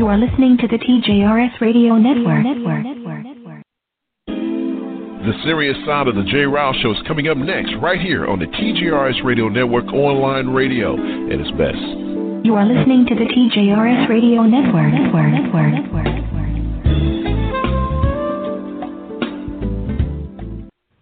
You are listening to the TJRS Radio Network. The serious side of the J. Rouse Show is coming up next, right here on the TJRS Radio Network online radio at its best. You are listening to the TJRS Radio Network. Network. Network. Network.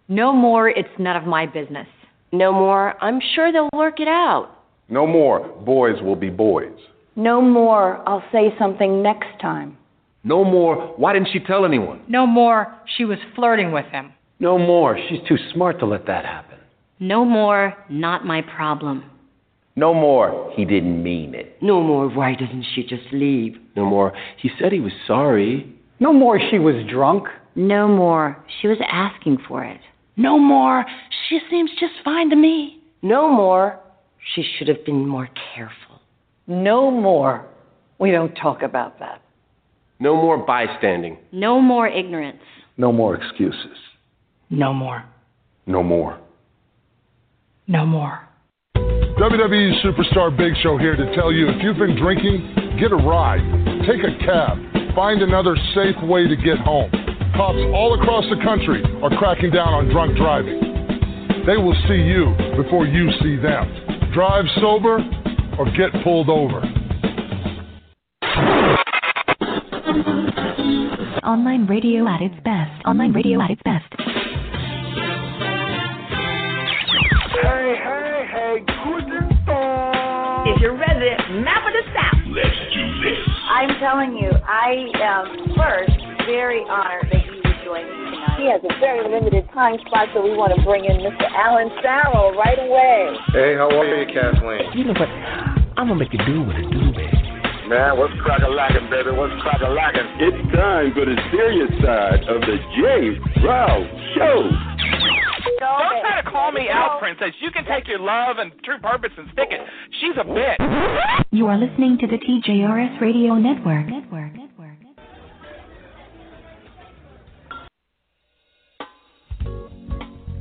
No more, it's none of my business. No more, I'm sure they'll work it out. No more, boys will be boys. No more, I'll say something next time. No more, why didn't she tell anyone? No more, she was flirting with him. No more, she's too smart to let that happen. No more, not my problem. No more, he didn't mean it. No more, why doesn't she just leave? No more, he said he was sorry. No more, she was drunk. No more, she was asking for it. No more. She seems just fine to me. No more. She should have been more careful. No more. We don't talk about that. No more bystanding. No more ignorance. No more excuses. No more. No more. No more. WWE Superstar Big Show here to tell you if you've been drinking, get a ride, take a cab, find another safe way to get home. Cops all across the country are cracking down on drunk driving. They will see you before you see them. Drive sober or get pulled over. Online radio at its best. Online radio at its best. Hey, hey, hey, guten Tag. Is your resident map of the South? Let's do this. I'm telling you, I am first very honored that you would join us tonight. He has a very limited time spot, so we want to bring in Mr. Alan Farrell right away. Hey, how are you, Kathleen? You know what? I'm gonna make you do what it do, baby. Man, what's crack a lacking, baby? What's crack a lacking? It's time for the serious side of the J. Rouse Show. Don't try to call me out, princess. You can take your love and true purpose and stick it. She's a bitch. You are listening to the TJRS Radio Network. Network.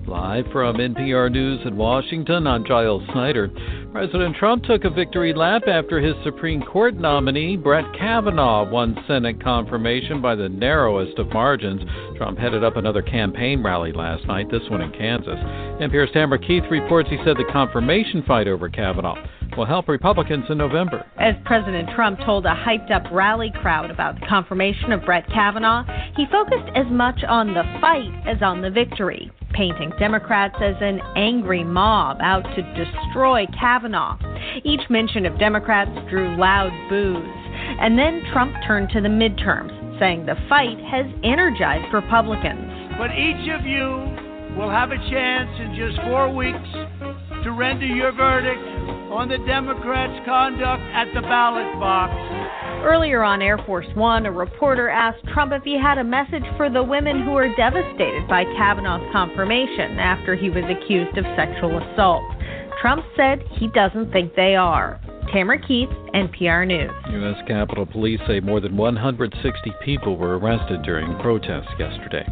Live from NPR News in Washington, I'm Giles Snyder. President Trump took a victory lap after his Supreme Court nominee, Brett Kavanaugh, won Senate confirmation by the narrowest of margins. Trump headed up another campaign rally last night, this one in Kansas. NPR's Tamara Keith reports he said the confirmation fight over Kavanaugh will help Republicans in November. As President Trump told a hyped up rally crowd about the confirmation of Brett Kavanaugh, he focused as much on the fight as on the victory, painting Democrats as an angry mob out to destroy Kavanaugh. Each mention of Democrats drew loud boos. And then Trump turned to the midterms, saying the fight has energized Republicans. But each of you will have a chance in just four weeks to render your verdict on the Democrats' conduct at the ballot box. Earlier on Air Force One, a reporter asked Trump if he had a message for the women who are devastated by Kavanaugh's confirmation after he was accused of sexual assault. Trump said he doesn't think they are. Tamara Keith, NPR News. U.S. Capitol Police say more than 160 people were arrested during protests yesterday.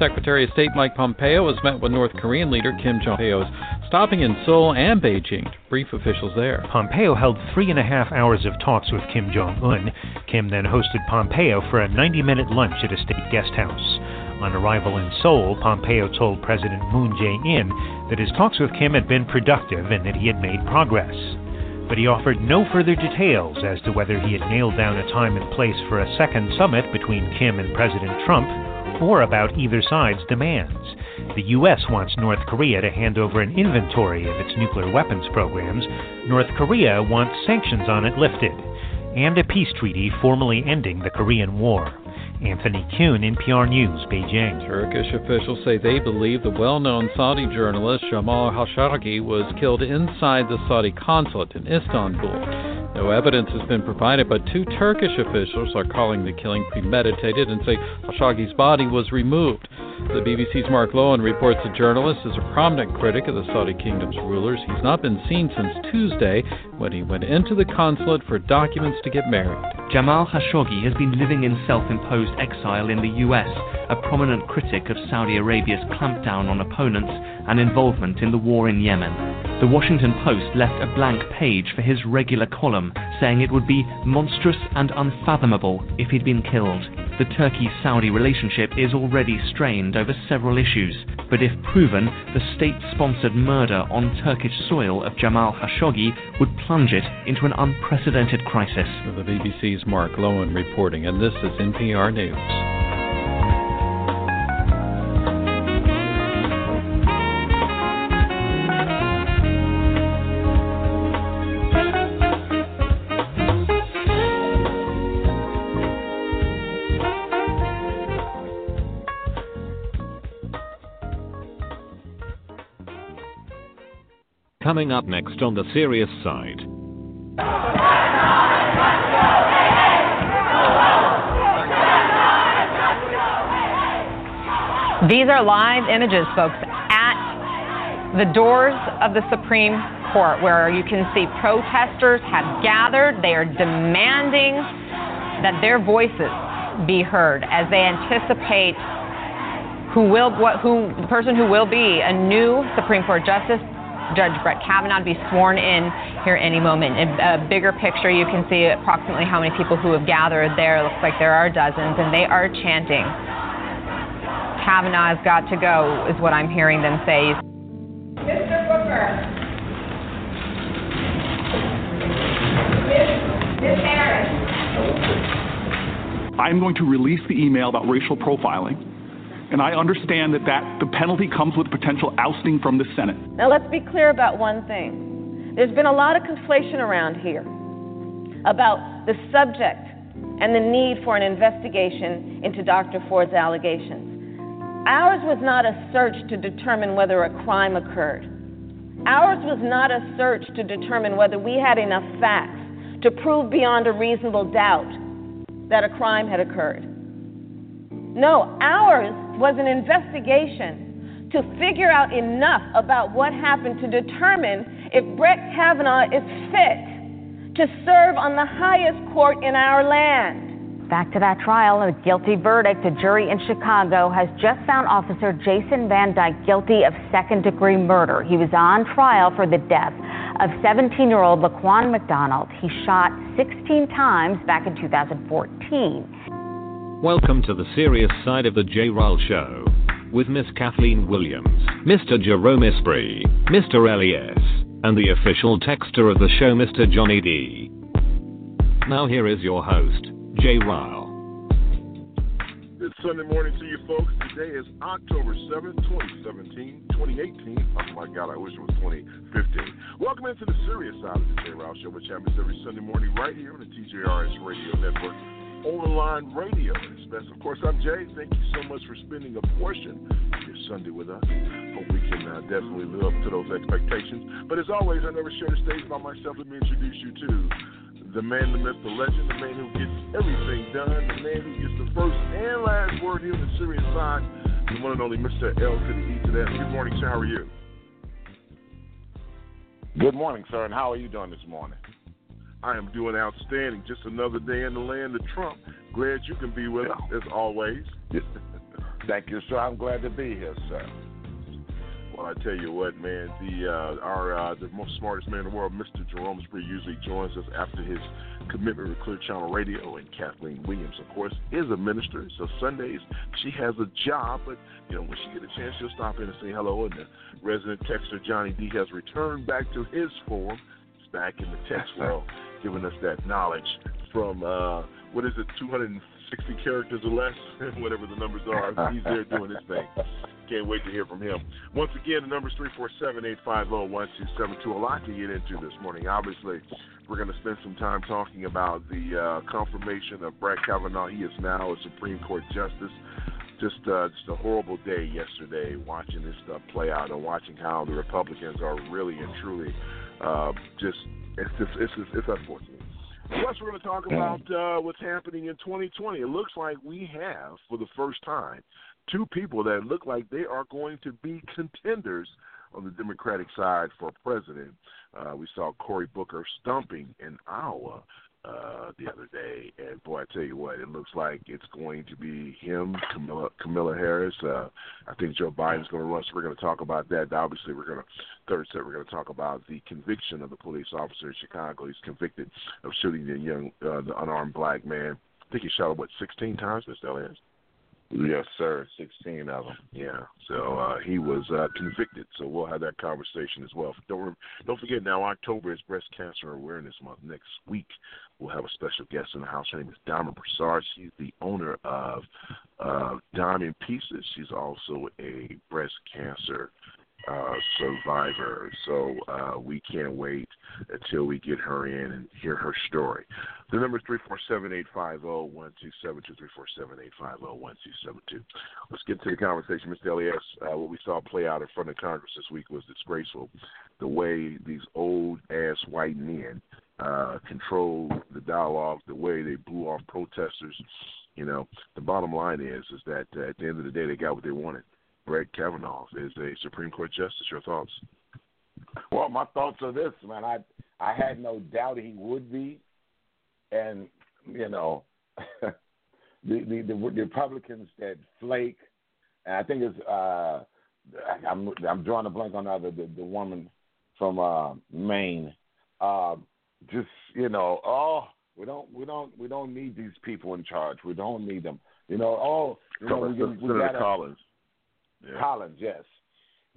Secretary of State Mike Pompeo has met with North Korean leader Kim Jong Un, stopping in Seoul and Beijing to brief officials there. Pompeo held three and a half hours of talks with Kim Jong Un. Kim then hosted Pompeo for a 90 minute lunch at a state guest house. On arrival in Seoul, Pompeo told President Moon Jae in that his talks with Kim had been productive and that he had made progress but he offered no further details as to whether he had nailed down a time and place for a second summit between Kim and President Trump or about either side's demands. The U.S. wants North Korea to hand over an inventory of its nuclear weapons programs. North Korea wants sanctions on it lifted, and a peace treaty formally ending the Korean War. Anthony Kuhn, NPR News, Beijing. Turkish officials say they believe the well known Saudi journalist Jamal Khashoggi was killed inside the Saudi consulate in Istanbul. No evidence has been provided, but two Turkish officials are calling the killing premeditated and say Khashoggi's body was removed. The BBC's Mark Lowen reports the journalist is a prominent critic of the Saudi kingdom's rulers. He's not been seen since Tuesday when he went into the consulate for documents to get married. Jamal Khashoggi has been living in self imposed exile in the US, a prominent critic of Saudi Arabia's clampdown on opponents and involvement in the war in Yemen. The Washington Post left a blank page for his regular column, saying it would be monstrous and unfathomable if he'd been killed. The Turkey Saudi relationship is already strained over several issues, but if proven, the state sponsored murder on Turkish soil of Jamal Khashoggi would plunge it into an unprecedented crisis. The BBC's Mark Lowen reporting, and this is NPR News. Coming up next on the serious side. These are live images, folks, at the doors of the Supreme Court where you can see protesters have gathered. They are demanding that their voices be heard as they anticipate who will what who the person who will be a new Supreme Court justice Judge Brett Kavanaugh to be sworn in here any moment. In a bigger picture, you can see approximately how many people who have gathered there. It looks like there are dozens, and they are chanting. Kavanaugh has got to go, is what I'm hearing them say. Mr. Booker. Ms. Harris. I'm going to release the email about racial profiling and I understand that, that the penalty comes with potential ousting from the Senate. Now, let's be clear about one thing. There's been a lot of conflation around here about the subject and the need for an investigation into Dr. Ford's allegations. Ours was not a search to determine whether a crime occurred. Ours was not a search to determine whether we had enough facts to prove beyond a reasonable doubt that a crime had occurred. No, ours was an investigation to figure out enough about what happened to determine if Brett Kavanaugh is fit to serve on the highest court in our land. Back to that trial, a guilty verdict. A jury in Chicago has just found Officer Jason Van Dyke guilty of second degree murder. He was on trial for the death of 17 year old Laquan McDonald. He shot 16 times back in 2014. Welcome to the serious side of the J. Ryle Show with Miss Kathleen Williams, Mr. Jerome Esprit, Mr. Elias, and the official texter of the show, Mr. Johnny D. Now here is your host, J. Ryle. Good Sunday morning to you folks. Today is October 7th, 2017, 2018. Oh my God, I wish it was 2015. Welcome into the serious side of the J. Ryle Show, which happens every Sunday morning right here on the TJRS Radio Network online radio. Of course, I'm Jay. Thank you so much for spending a portion of your Sunday with us. Hope we can uh, definitely live up to those expectations. But as always, I never share the stage by myself. Let me introduce you to the man, the myth, the legend, the man who gets everything done, the man who gets the first and last word here on the serious side, the one and only Mr. L to the E to. Good morning, sir. How are you? Good morning, sir. And how are you doing this morning? I am doing outstanding. Just another day in the land of Trump. Glad you can be with us as always. Thank you, sir. I'm glad to be here, sir. Well, I tell you what, man, the uh, our uh, the most smartest man in the world, Mr. Jerome Spree, usually joins us after his commitment with Clear Channel Radio, and Kathleen Williams, of course, is a minister. So Sundays she has a job, but you know when she get a chance, she'll stop in and say hello. And the resident texter Johnny D has returned back to his form. He's back in the text world giving us that knowledge from uh, what is it, 260 characters or less, whatever the numbers are. He's there doing his thing. Can't wait to hear from him. Once again, the number is 347-850-1272. A lot to get into this morning. Obviously, we're going to spend some time talking about the uh, confirmation of Brett Kavanaugh. He is now a Supreme Court justice just uh, just a horrible day yesterday watching this stuff play out and watching how the Republicans are really and truly uh, just it's just it's just, it's unfortunate. Plus, we're going to talk about uh, what's happening in 2020. It looks like we have, for the first time, two people that look like they are going to be contenders on the Democratic side for president. Uh, we saw Cory Booker stumping in Iowa uh, the other day, and boy, I tell you what, it looks like it's going to be him, Kamala, Kamala Harris. Uh, I think Joe Biden's going to run, so we're going to talk about that. Obviously, we're going to third set. We're going to talk about the conviction of the police officer in Chicago. He's convicted of shooting the young, uh, the unarmed black man. I think he shot him what 16 times, Mr. Elias. Yes, sir. Sixteen of them. Yeah. So uh, he was uh, convicted. So we'll have that conversation as well. Don't don't forget now. October is Breast Cancer Awareness Month. Next week we'll have a special guest in the house. Her name is Diamond Broussard. She's the owner of uh, Diamond Pieces. She's also a breast cancer uh, survivor. So uh, we can't wait until we get her in and hear her story. The number is 347-850-1272, 347-850-1272. Let's get to the conversation, Mr. Elias. Uh, what we saw play out in front of Congress this week was disgraceful. The way these old-ass white men uh, controlled the dialogue, the way they blew off protesters. You know, the bottom line is is that uh, at the end of the day, they got what they wanted. Brett Kavanaugh is a Supreme Court justice. Your thoughts? Well, my thoughts are this, man. I I had no doubt he would be, and you know, the, the the Republicans that flake, and I think it's uh, I'm I'm drawing a blank on the other the, the woman from uh, Maine. Uh, just you know, oh, we don't we don't we don't need these people in charge. We don't need them. You know, oh, you know, we, we, we gotta, Collins. Yeah. Collins, yes.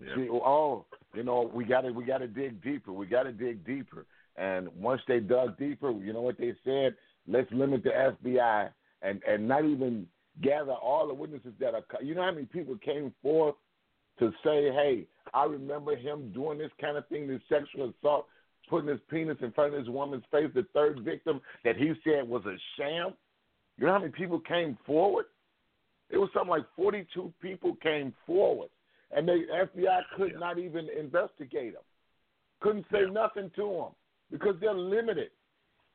Yeah. See, oh, you know, we got to we got to dig deeper. We got to dig deeper. And once they dug deeper, you know what they said? Let's limit the FBI and and not even gather all the witnesses that are. You know how many people came forth to say, "Hey, I remember him doing this kind of thing, this sexual assault, putting his penis in front of this woman's face." The third victim that he said was a sham. You know how many people came forward? It was something like 42 people came forward, and the FBI could yeah. not even investigate them. Couldn't say yeah. nothing to them because they're limited,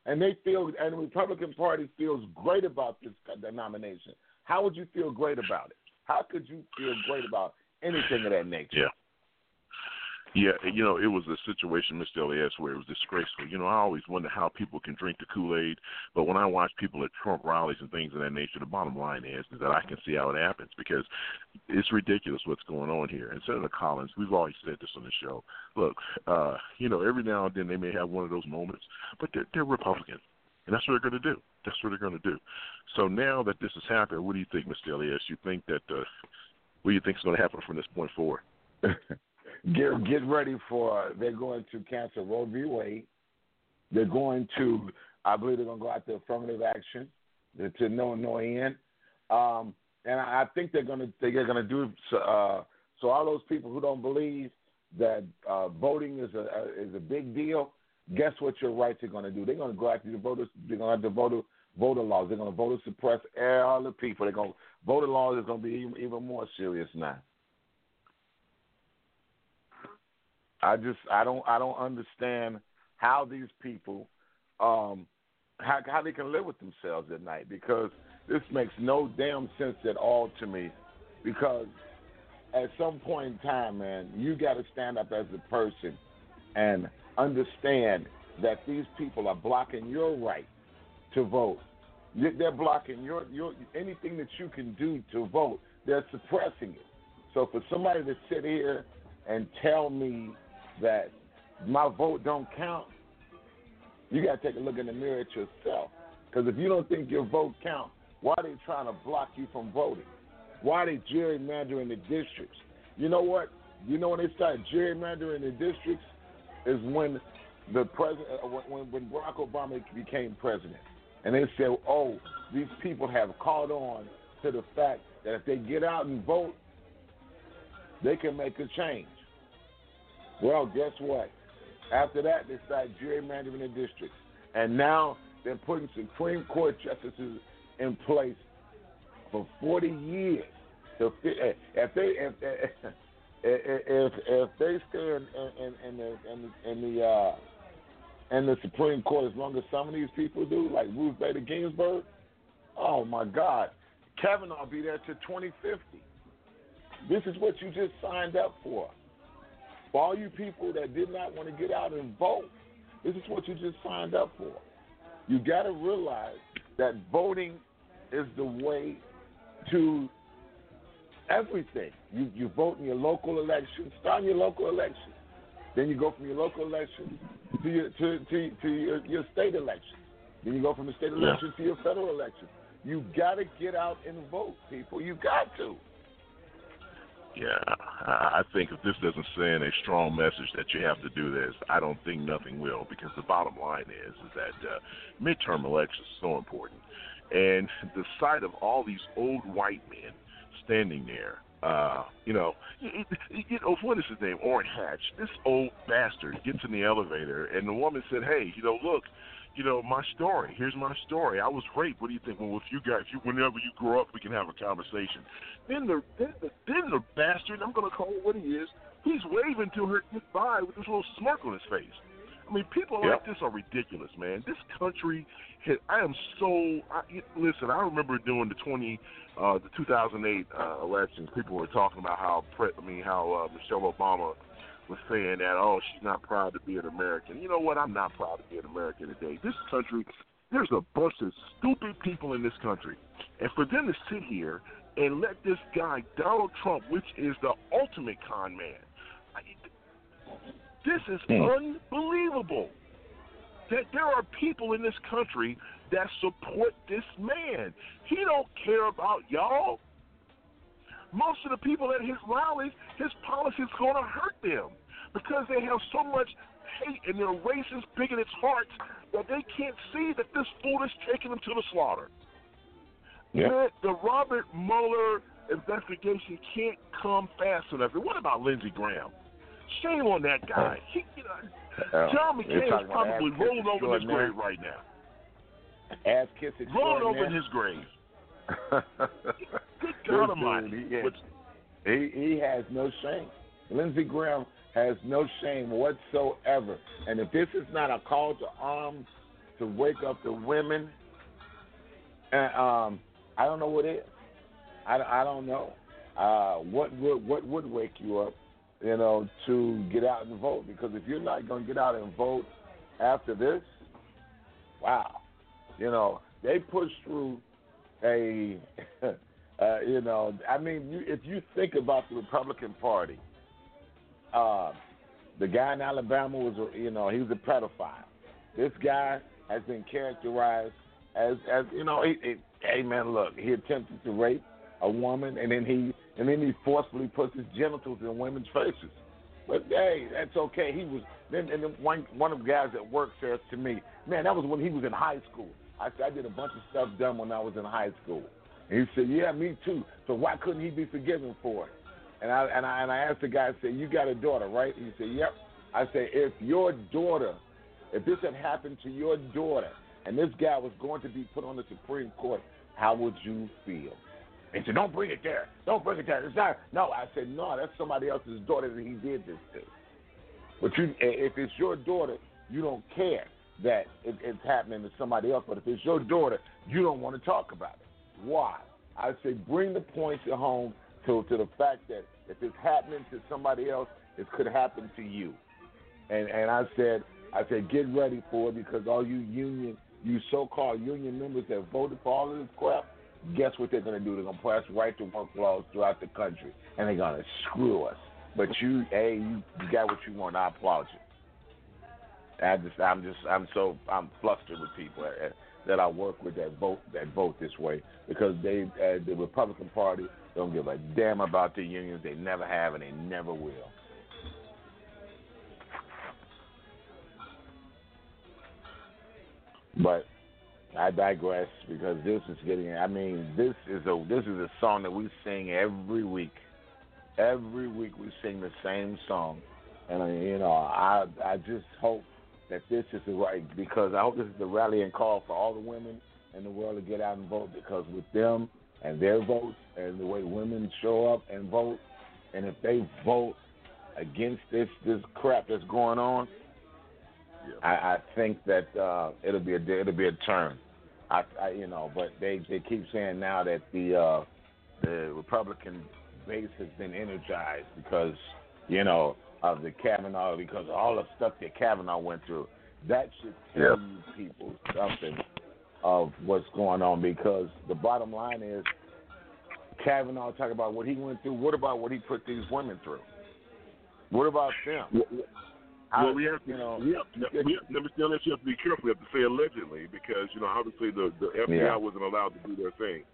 and they feel, and the Republican Party feels great about this nomination. How would you feel great about it? How could you feel great about anything of that nature? Yeah. Yeah, you know, it was a situation, Mr. Elias, where it was disgraceful. You know, I always wonder how people can drink the Kool Aid, but when I watch people at Trump rallies and things of that nature, the bottom line is, is that I can see how it happens because it's ridiculous what's going on here. And Senator Collins, we've always said this on the show. Look, uh, you know, every now and then they may have one of those moments, but they're, they're Republicans. And that's what they're going to do. That's what they're going to do. So now that this has happened, what do you think, Mr. Elias? You think that uh, what do you think is going to happen from this point forward? get get ready for they're going to cancel Roe v. Wade. They're going to, I believe, they're going to go out to affirmative action to no no end, um, and I think they're going to they're going to do uh, so. All those people who don't believe that uh, voting is a, a is a big deal, guess what your rights are going to do? They're going to go after the voters. They're going to have to vote voter laws. They're going to vote to suppress all the people. They're going voter laws is going to be even, even more serious now. I just I don't I don't understand how these people um how how they can live with themselves at night because this makes no damn sense at all to me because at some point in time, man, you got to stand up as a person and understand that these people are blocking your right to vote. They're blocking your your anything that you can do to vote. They're suppressing it. So for somebody to sit here and tell me that my vote don't count, you got to take a look in the mirror at yourself. Because if you don't think your vote counts, why are they trying to block you from voting? Why are they gerrymandering the districts? You know what? You know when they start gerrymandering the districts is when the president, uh, when, when Barack Obama became president, and they said, "Oh, these people have caught on to the fact that if they get out and vote, they can make a change." Well, guess what? After that, they started gerrymandering the districts. And now they're putting Supreme Court justices in place for 40 years. So eh, if they if if if, if they stay in, in, in the in the, uh, the Supreme Court as long as some of these people do, like Ruth Bader Ginsburg, oh my God, Kavanaugh will be there to 2050. This is what you just signed up for. For all you people that did not want to get out and vote, this is what you just signed up for. You got to realize that voting is the way to everything. You you vote in your local election. Start in your local election. Then you go from your local election to your to to, to your, your state election. Then you go from the state election yeah. to your federal election. You got to get out and vote, people. You got to. Yeah, I think if this doesn't send a strong message that you have to do this, I don't think nothing will. Because the bottom line is, is that uh, midterm elections is so important, and the sight of all these old white men standing there, uh, you know, you, you know, what is his name? Orrin Hatch. This old bastard gets in the elevator, and the woman said, "Hey, you know, look." You know, my story. Here's my story. I was raped. What do you think? Well, if you got, if you, whenever you grow up, we can have a conversation. Then the, then the, then the bastard, I'm going to call it what he is. He's waving to her goodbye with this little smirk on his face. I mean, people yep. like this are ridiculous, man. This country, I am so. I, listen, I remember doing the 20, uh, the 2008 uh, elections. People were talking about how, I mean, how uh, Michelle Obama was saying that, oh, she's not proud to be an American. You know what? I'm not proud to be an American today. This country, there's a bunch of stupid people in this country. And for them to sit here and let this guy, Donald Trump, which is the ultimate con man, I, this is mm. unbelievable. That there are people in this country that support this man. He don't care about y'all. Most of the people at his rallies, his policies going to hurt them because they have so much hate in their racist, bigoted hearts that they can't see that this fool is taking them to the slaughter. Yeah. Man, the Robert Mueller investigation can't come fast enough. And what about Lindsey Graham? Shame on that guy. He, you know, John McCain is probably rolling over in his grave right now. Ass kissing. Rolling over in his grave. Good God Almighty. He, he, he has no shame. Lindsey Graham has no shame whatsoever. And if this is not a call to arms to wake up the women, and um, I don't know what is. I, I don't know. Uh, what would what would wake you up, you know, to get out and vote? Because if you're not going to get out and vote after this, wow, you know, they pushed through a, uh, you know, I mean, you, if you think about the Republican Party, uh, the guy in Alabama was, you know, he was a pedophile. This guy has been characterized as, as you know, he, he, hey man, look, he attempted to rape a woman, and then he, and then he forcefully puts his genitals in women's faces. But hey, that's okay. He was then, and then one one of the guys at work says to me, "Man, that was when he was in high school." I "I did a bunch of stuff done when I was in high school." And he said, "Yeah, me too. So why couldn't he be forgiven for it?" And I and I and I asked the guy, I said, "You got a daughter, right?" He said, "Yep." I said, "If your daughter, if this had happened to your daughter, and this guy was going to be put on the Supreme Court, how would you feel?" He said, "Don't bring it there. Don't bring it there. It's not." No, I said, "No, that's somebody else's daughter that he did this to." But you, if it's your daughter, you don't care that it, it's happening to somebody else. But if it's your daughter, you don't want to talk about it. Why? I say, bring the points at home to to the fact that if it's happening to somebody else, it could happen to you. And and I said I said get ready for it because all you union you so-called union members that voted for all of this crap, guess what they're going to do? They're going to pass right to work laws throughout the country, and they're going to screw us. But you, hey, you, you got what you want. I applaud you. I just, I'm just, I'm so, I'm flustered with people that I work with that vote that vote this way because they, uh, the Republican Party don't give a damn about the unions. They never have and they never will. But I digress because this is getting. I mean, this is a this is a song that we sing every week. Every week we sing the same song, and uh, you know, I I just hope that this is the right because I hope this is the rallying call for all the women in the world to get out and vote because with them and their votes and the way women show up and vote, and if they vote against this this crap that's going on, yeah. I, I think that uh, it'll be a it'll be a turn. I, I you know, but they they keep saying now that the uh, the Republican base has been energized because you know of the Kavanaugh because of all the stuff that Kavanaugh went through. That should tell you people something of what's going on because the bottom line is Kavanaugh talk about what he went through. What about what he put these women through? What about them? Well, well, we have to, you know, we have, we have, let me still let you have to be careful. We have to say allegedly because you know obviously the the FBI Yeah. wasn't allowed to do their thing.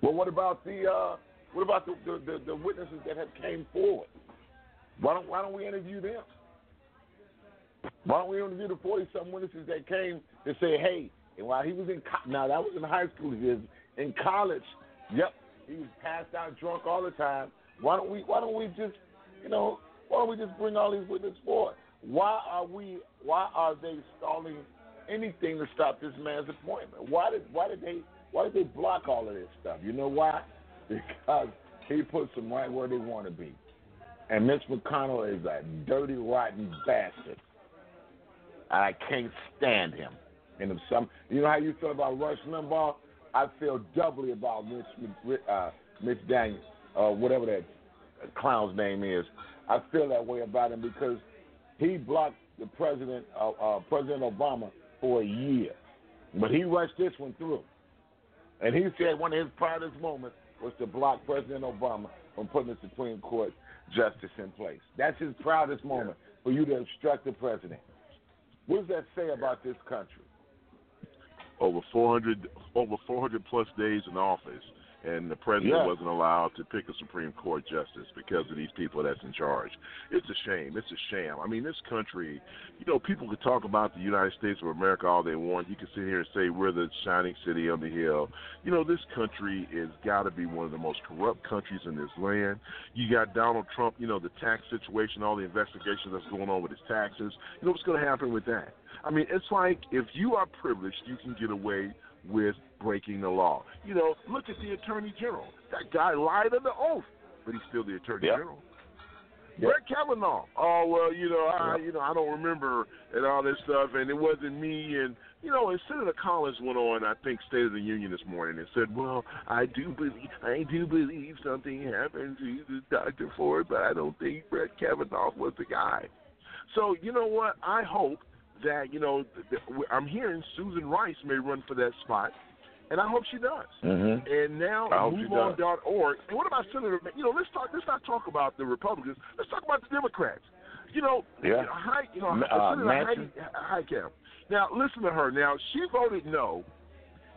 Well, what about the uh, what about the, the, the, the witnesses that have came forward? Why don't Why don't we interview them? Why don't we interview the forty some witnesses that came to say, hey, and while he was in co- now that was in high school years, in college, yep, he was passed out drunk all the time. Why don't we Why don't we just you know Why don't we just bring all these witnesses forward? Why are we Why are they stalling anything to stop this man's appointment? Why did Why did they Why did they block all of this stuff? You know why? Because he puts them right where they want to be. And Mitch McConnell is a dirty, rotten bastard. I can't stand him. And if some, you know how you feel about Rush Limbaugh, I feel doubly about Mitch, uh, Mitch Daniels, uh, whatever that clown's name is. I feel that way about him because he blocked the president, uh, uh, President Obama, for a year, but he rushed this one through. And he said one of his proudest moments was to block President Obama from putting the Supreme Court justice in place. That's his proudest moment for you to obstruct the president. What does that say about this country? Over 400 over 400 plus days in office, and the president Yeah. wasn't allowed to pick a Supreme Court justice because of these people that's in charge. It's a shame. It's a sham. I mean, this country, you know, people could talk about the United States of America all they want. You can sit here and say we're the shining city on the hill. You know, this country has got to be one of the most corrupt countries in this land. You got Donald Trump, you know, the tax situation, all the investigations that's going on with his taxes. You know what's going to happen with that? I mean, it's like if you are privileged, you can get away with breaking the law. You know, look at the attorney general. That guy lied under oath, but he's still the attorney Yep. general. Yep. Brett Kavanaugh. Oh well, you know, I you know I don't remember and all this stuff, and it wasn't me. And you know, and Senator Collins went on, I think, State of the Union this morning and said, "Well, I do believe, I do believe something happened to Dr. Ford, but I don't think Brett Kavanaugh was the guy." So you know what? I hope that you know I'm hearing Susan Rice may run for that spot, and I hope she does. Mm-hmm. And now I hope she does. MoveOn.org. And what about Senator? You know, let's talk. Let's not talk about the Republicans. Let's talk about the Democrats. You know, Yeah. you know, Hi, you know, Uh, Senator Heidi Manchin? Heitkamp. Now, listen to her. Now, she voted no.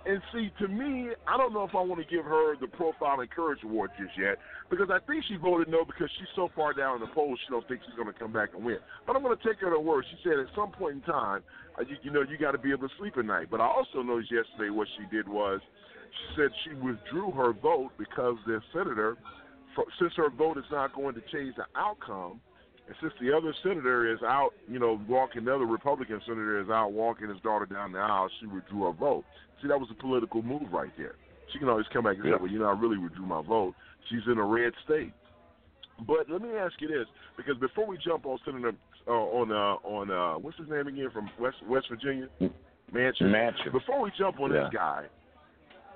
And see, to me, I don't know if I want to give her the Profile and Courage Award just yet because I think she voted no because she's so far down in the polls she don't think she's going to come back and win. But I'm going to take her to word. She said at some point in time, uh, you, you know, you got to be able to sleep at night. But I also noticed yesterday what she did was she said she withdrew her vote because the senator, since her vote is not going to change the outcome, and since the other senator is out, you know, walking, the other Republican senator is out walking his daughter down the aisle, she withdrew her vote. See, that was a political move right there. She can always come back and say, well, you know, I really withdrew my vote. She's in a red state. But let me ask you this, because before we jump on Senator uh, on uh, on uh, what's his name again from West West Virginia, Manchin. Manchin. Before we jump on Yeah. this guy,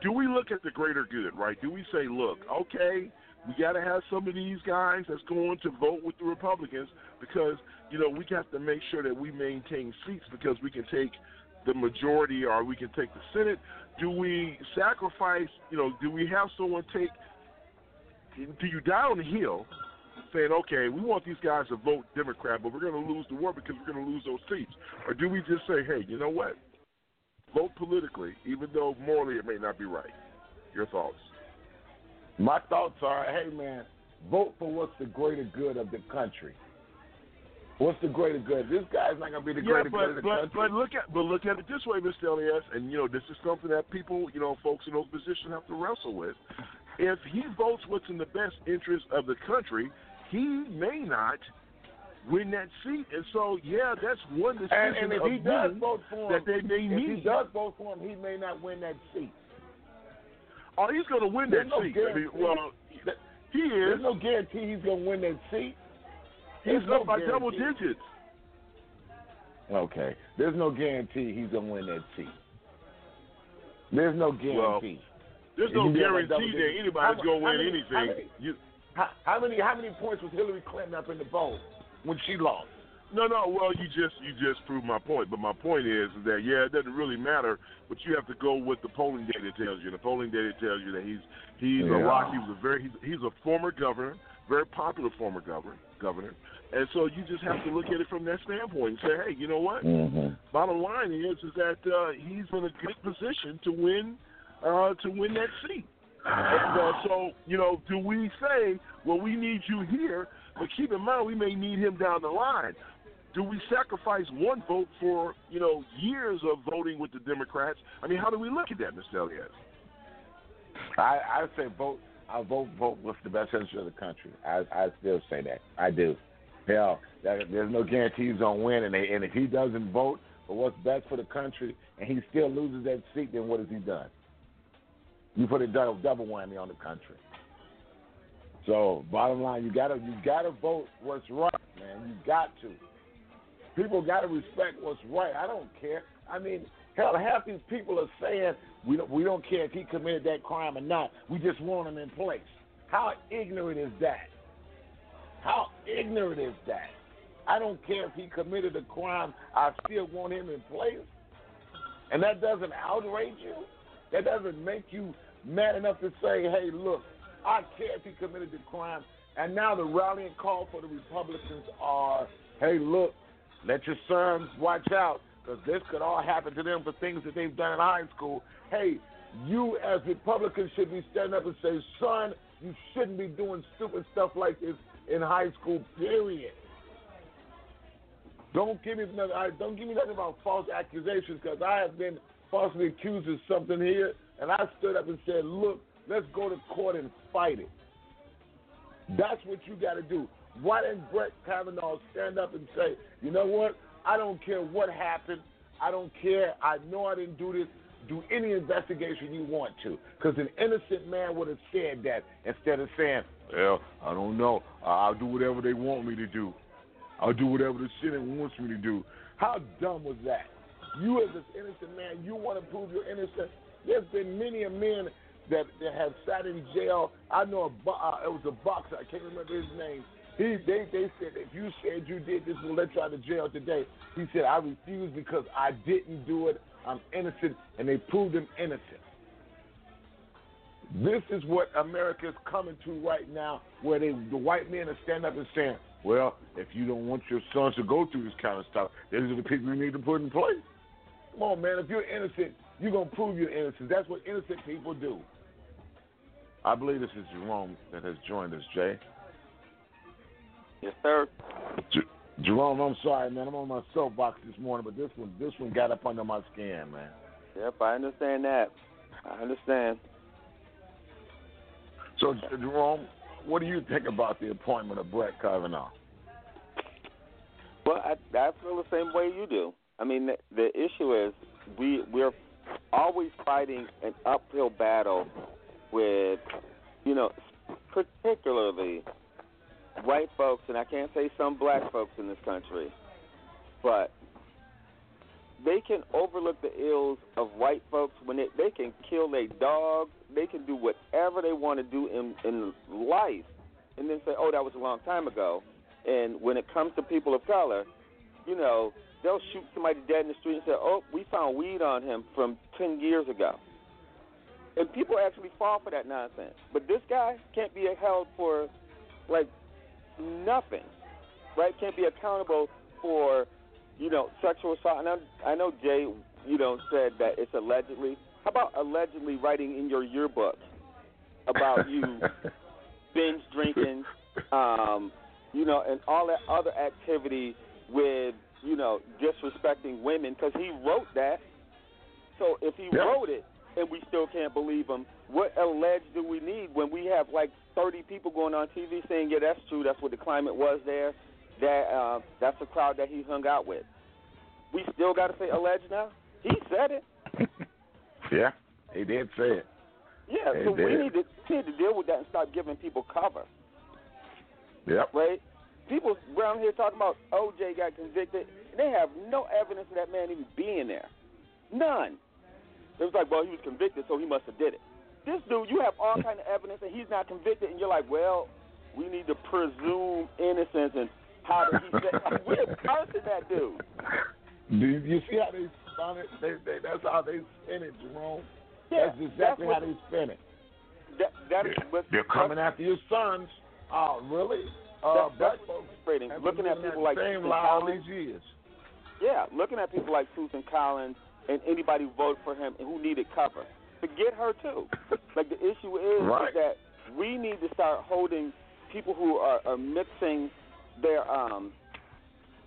do we look at the greater good, right? Do we say, look, okay, we got to have some of these guys that's going to vote with the Republicans because you know we got to make sure that we maintain seats because we can take the majority or we can take the Senate. Do we sacrifice? You know, do we have someone take? Do you die on the hill? Saying, okay, we want these guys to vote Democrat, but we're going to lose the war because we're going to lose those seats. Or do we just say, hey, you know what? Vote politically, even though morally it may not be right. Your thoughts? My thoughts are, hey man, vote for what's the greater good of the country. What's the greater good? This guy's not gonna be the yeah, greater but, good of the but, country. but look at but look at it this way, Mr. Elias, and you know this is something that people, you know, folks in those positions have to wrestle with. If he votes what's in the best interest of the country, he may not win that seat, and so yeah, that's one decision and, and if of he does vote for him, that they may if need. he does vote for him, he may not win that seat. Oh, he's going to win that no seat. I mean, well, he is. There's no guarantee he's gonna win that seat. He's no up by double digits. Okay. There's no guarantee he's gonna win that seat. There's no guarantee. There's no can be up by guarantee that anybody's going to win many- How anything. many, You, how, how many how many points was Hillary Clinton up in the poll when she lost? No, no. Well, you just you just proved my point. But my point is that yeah, it doesn't really matter. But you have to go with the polling data tells you. The polling data tells you that he's he's Yeah. a rock. He was a very he's, he's a former governor, very popular former governor. Governor. And so you just have to look at it from that standpoint and say, hey, you know what? Mm-hmm. Bottom line is is that uh, he's in a good position to win uh, to win that seat. And, uh, so you know, do we say, well, we need you here, but keep in mind we may need him down the line. Do we sacrifice one vote for you know years of voting with the Democrats? I mean, how do we look at that, Mr. Elliott? I, I say vote. I vote vote what's the best interest of the country. I I still say that. I do. Hell, that, there's no guarantees on win, and they, and if he doesn't vote for what's best for the country, and he still loses that seat, then what has he done? You put a double, double whammy on the country. So bottom line, you gotta you gotta vote what's right, man. You got to. People gotta respect what's right. I don't care. I mean, hell, half these people are saying we don't we don't care if he committed that crime or not. We just want him in place. How ignorant is that? How ignorant is that? I don't care if he committed a crime. I still want him in place. And that doesn't outrage you. That doesn't make you mad enough to say, hey, look, I care if he committed the crime. And now the rallying call for the Republicans are, hey, look, let your sons watch out because this could all happen to them for things that they've done in high school. Hey, you as Republicans should be standing up and say, son, you shouldn't be doing stupid stuff like this in high school, period. Don't give me nothing, don't give me nothing about false accusations because I have been falsely accused of something here, and I stood up and said, look, let's go to court and fight it. That's what you got to do. Why didn't Brett Kavanaugh stand up and say, you know what? I don't care what happened. I don't care. I know I didn't do this. Do any investigation you want to. Because an innocent man would have said that instead of saying, well, I don't know. I'll do whatever they want me to do. I'll do whatever the Senate wants me to do. How dumb was that? You, as an innocent man, you want to prove you're innocent. There's been many a men that, that have sat in jail. I know a, uh, it was a boxer. I can't remember his name. He, they, they said if you said you did this, we'll let you out of jail today. He said I refuse because I didn't do it. I'm innocent, and they proved him innocent. This is what America is coming to right now, where they the white men are standing up and saying, "Well, if you don't want your sons to go through this kind of stuff, these are the people you need to put in place." Come on, man. If you're innocent, you're gonna prove you're innocent. That's what innocent people do. I believe this is Jerome that has joined us, Jay. Yes, sir. J- Jerome, I'm sorry, man. I'm on my soapbox this morning, but this one, this one got up under my skin, man. Yep, I understand that. I understand. So, Jerome, what do you think about the appointment of Brett Kavanaugh? Well, I, I feel the same way you do. I mean, the, the issue is we we're always fighting an uphill battle with, you know, particularly white folks, and I can't say some black folks in this country, but they can overlook the ills of white folks when they they can kill their dog, they can do whatever they want to do in in life, and then say, "Oh, that was a long time ago." And when it comes to people of color, you know, they'll shoot somebody dead in the street and say, "Oh, we found weed on him from ten years ago." And people actually fall for that nonsense. But this guy can't be held for like nothing, right? Can't be accountable for, you know, sexual assault. And I, I know Jay, you know, said that it's allegedly. How about allegedly writing in your yearbook about you binge drinking, um, you know, and all that other activity with, you know, disrespecting women? Because he wrote that. So if he Yeah. wrote it and we still can't believe him, what alleged do we need when we have like 30 people going on TV saying, yeah, that's true, that's what the climate was there, that uh, that's the crowd that he hung out with? We still got to say alleged now? He said it. Yeah, he did say it. Yeah, He so we did. need to we need to deal with that and start giving people cover, Yep. right? People around here talking about OJ got convicted. They have no evidence of that man even being there. None. It was like, well, he was convicted, so he must have did it. This dude, you have all kind of evidence, and he's not convicted, and you're like, well, we need to presume innocence, and how did he say, we're cursing that dude. Do you, you see how they spun it? They, they, that's how they spin it, Jerome. Yeah, that's exactly that's what- how they spin it. That, that is what They're coming after your sons. Oh, really? Uh, That- black that's folks frustrating. Looking at people like same Susan all Collins. these years. Yeah, looking at people like Susan Collins and anybody who voted for him and who needed cover. Forget her too. like the issue is, Right. is that we need to start holding people who are, are mixing their um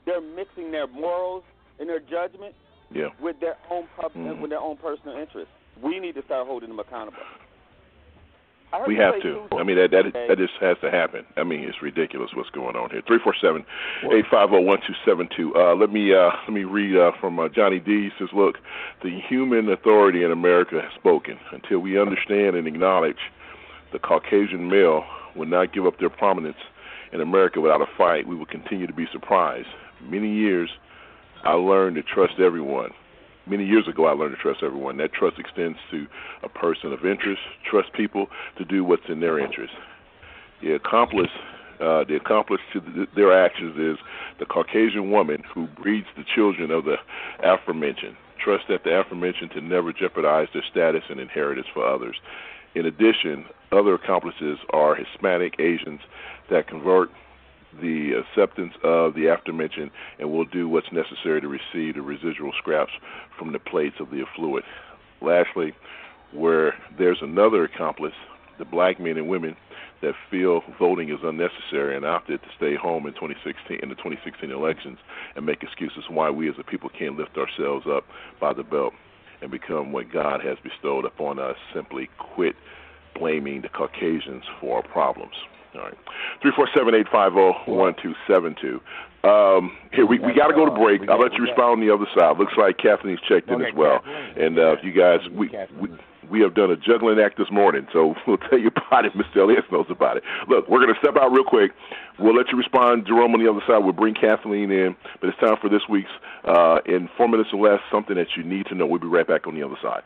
they're mixing their morals and their judgment Yeah. with their own pub Mhm. with their own personal interests. We need to start holding them accountable. We have to. I mean, that that today. that just has to happen. I mean, it's ridiculous what's going on here. Three four seven eight five zero one two seven two. Uh, let me uh, let me read uh, from uh, Johnny D. He says, "Look, the human authority in America has spoken. Until we understand and acknowledge the Caucasian male will not give up their prominence in America without a fight, we will continue to be surprised. Many years, I learned to trust everyone." Many years ago, I learned to trust everyone. That trust extends to a person of interest. Trust people to do what's in their interest. The accomplice, uh, the accomplice to the, their actions is the Caucasian woman who breeds the children of the aforementioned. Trust that the aforementioned to never jeopardize their status and inheritance for others. In addition, other accomplices are Hispanic Asians that convert the acceptance of the aforementioned and will do what's necessary to receive the residual scraps from the plates of the affluent. Lastly, where there's another accomplice, the black men and women that feel voting is unnecessary and opted to stay home in 2016 in the 2016 elections and make excuses why we as a people can't lift ourselves up by the belt and become what God has bestowed upon us. Simply quit blaming the Caucasians for our problems. All right. Three four seven eight five zero one two seven two. Um, here we we got to go to break. I'll let you respond on the other side. Looks like Kathleen's checked in as well, and uh, you guys we. we we have done a juggling act this morning, so we'll tell you about it. Mr. Elias knows about it. Look, we're going to step out real quick. We'll let you respond, Jerome, on the other side. We'll bring Kathleen in, but it's time for this week's, uh, in four minutes or less, something that you need to know. We'll be right back on the other side.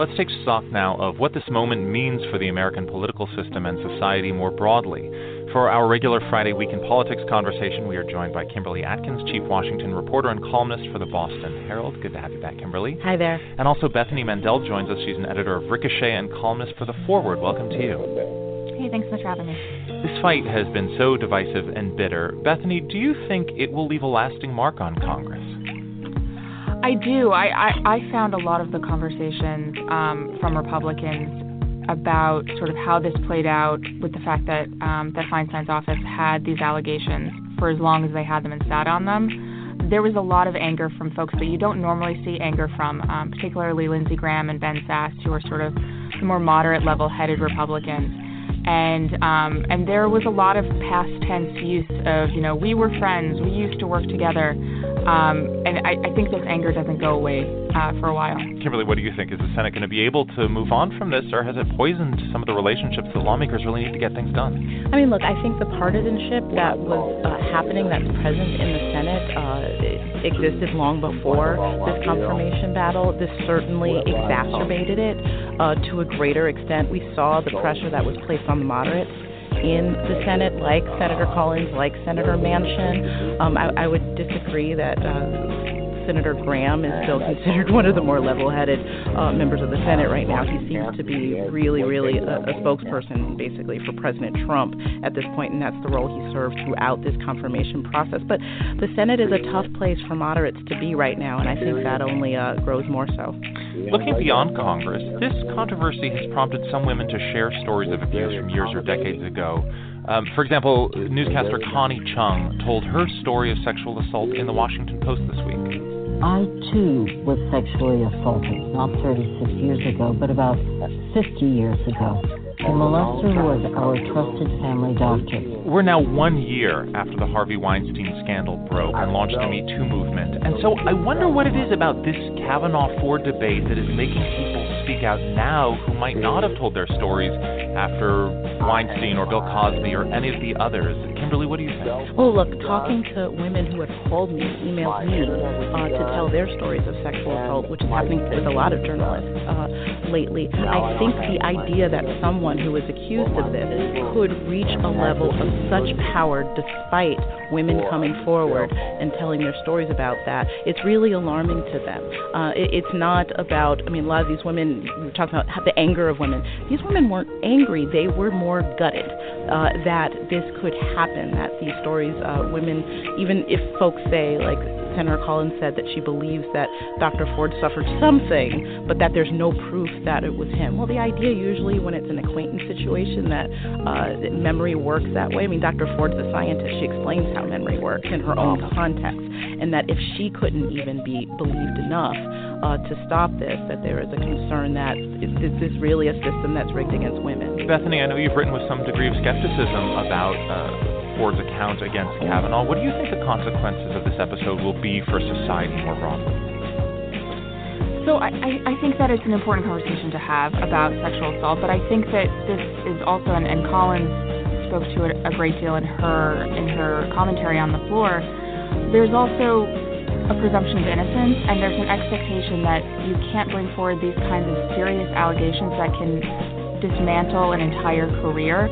Let's take stock now of what this moment means for the American political system and society more broadly. For our regular Friday Week in Politics conversation, we are joined by Kimberly Atkins, Chief Washington reporter and columnist for the Boston Herald. Good to have you back, Kimberly. Hi there. And also Bethany Mandel joins us. She's an editor of Ricochet and columnist for The Forward. Welcome to you. Hey, thanks so much for having me. This fight has been so divisive and bitter. Bethany, do you think it will leave a lasting mark on Congress? I do. I, I, I found a lot of the conversations um, from Republicans about sort of how this played out with the fact that um, that Feinstein's office had these allegations for as long as they had them and sat on them. There was a lot of anger from folks that you don't normally see anger from, um, particularly Lindsey Graham and Ben Sasse, who are sort of the more moderate, level-headed Republicans. And um, and there was a lot of past tense use of you know we were friends, we used to work together, um, and I, I think this anger doesn't go away uh, for a while. Kimberly, what do you think? Is the Senate going to be able to move on from this, or has it poisoned some of the relationships that lawmakers really need to get things done? I mean, look, I think the partisanship that was uh, happening, that's present in the Senate, uh, existed long before this confirmation battle. This certainly exacerbated it uh, to a greater extent. We saw the pressure that was placed on the moderates in the Senate, like Senator Collins, like Senator Manchin. Um, I, I would disagree that. Uh, Senator Graham is still considered one of the more level-headed uh, members of the Senate right now. He seems to be really, really a, a spokesperson, basically, for President Trump at this point, and that's the role he served throughout this confirmation process. But the Senate is a tough place for moderates to be right now, and I think that only uh, grows more so. Looking beyond Congress, this controversy has prompted some women to share stories of abuse from years or decades ago. Um, for example, newscaster Connie Chung told her story of sexual assault in the Washington Post this week. I too was sexually assaulted, not 36 years ago, but about 50 years ago. The molester was our trusted family doctor. We're now one year after the Harvey Weinstein scandal broke and launched the Me Too movement. And so I wonder what it is about this Kavanaugh Ford debate that is making people speak out now who might not have told their stories after Weinstein or Bill Cosby or any of the others. Kimberly, what do you think? Well, look, talking to women who have called me, emailed me uh, to tell their stories of sexual assault, which is happening with a lot of journalists uh, lately, I think the idea that someone who is accused of this could reach a level of such power despite women coming forward and telling their stories about that, it's really alarming to them. Uh, it, it's not about, I mean, a lot of these women, we're talking about the anger of women. These women weren't angry, they were more gutted uh, that this could happen, that these stories, uh, women, even if folks say, like, Senator Collins said that she believes that Dr. Ford suffered something, but that there's no proof that it was him. Well, the idea usually when it's an acquaintance situation that uh, memory works that way. I mean, Dr. Ford's a scientist. She explains how memory works in her own context, and that if she couldn't even be believed enough uh, to stop this, that there is a concern that is, is this really a system that's rigged against women? Bethany, I know you've written with some degree of skepticism about. Uh, Ford's account against Kavanaugh. What do you think the consequences of this episode will be for society more broadly? So I, I, think that it's an important conversation to have about sexual assault, but I think that this is also, and, and Collins spoke to it a great deal in her in her commentary on the floor. There's also a presumption of innocence, and there's an expectation that you can't bring forward these kinds of serious allegations that can dismantle an entire career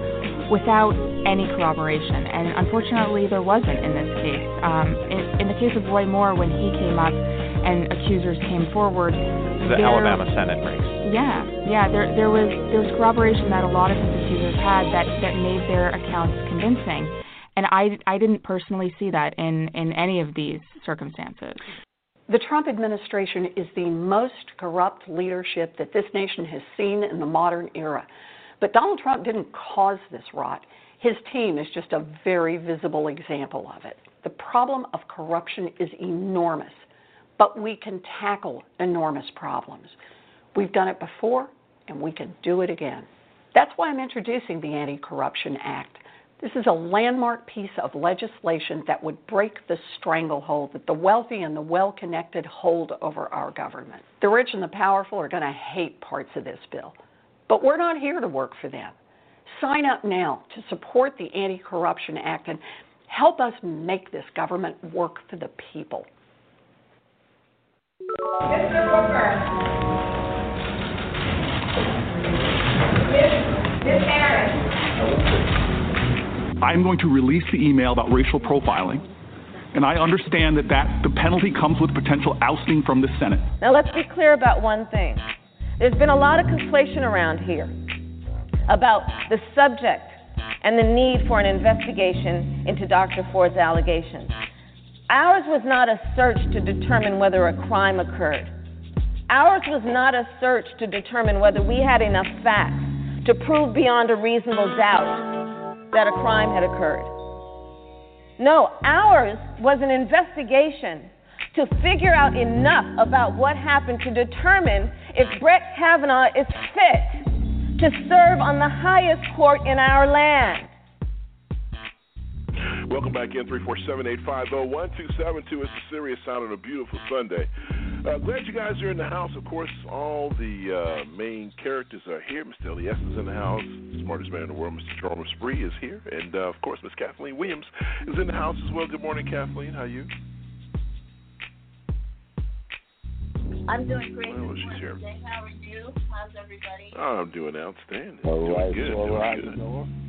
without any corroboration. And unfortunately, there wasn't in this case. Um, in, in, the case of Roy Moore, when he came up and accusers came forward, the there, Alabama Senate race. Yeah, yeah. There, there was there was corroboration that a lot of his accusers had that that made their accounts convincing. And I, I didn't personally see that in, in any of these circumstances. The Trump administration is the most corrupt leadership that this nation has seen in the modern era. But Donald Trump didn't cause this rot. His team is just a very visible example of it. The problem of corruption is enormous, but we can tackle enormous problems. We've done it before, and we can do it again. That's why I'm introducing the Anti Corruption Act. This is a landmark piece of legislation that would break the stranglehold that the wealthy and the well connected hold over our government. The rich and the powerful are going to hate parts of this bill. But we're not here to work for them. Sign up now to support the Anti Corruption Act and help us make this government work for the people. Mr. Booker. Ms. Harris. I'm going to release the email about racial profiling. And I understand that, that the penalty comes with potential ousting from the Senate. Now, let's be clear about one thing. There's been a lot of conflation around here about the subject and the need for an investigation into Dr. Ford's allegations. Ours was not a search to determine whether a crime occurred. Ours was not a search to determine whether we had enough facts to prove beyond a reasonable doubt that a crime had occurred. No, ours was an investigation to figure out enough about what happened to determine if Brett Kavanaugh is fit to serve on the highest court in our land. Welcome back in 347-850-1272. It's the serious sound on a beautiful Sunday. Uh, glad you guys are in the house. Of course, all the uh, main characters are here. Mr. Elias is in the house. Smartest man in the world, Mr. Jerome Spree, is here. And, uh, of course, Miss Kathleen Williams is in the house as well. Good morning, Kathleen. How are you? I'm doing great. Well, she's here. How are you? How's everybody? Oh, I'm doing outstanding. All doing right, good. all doing right, good.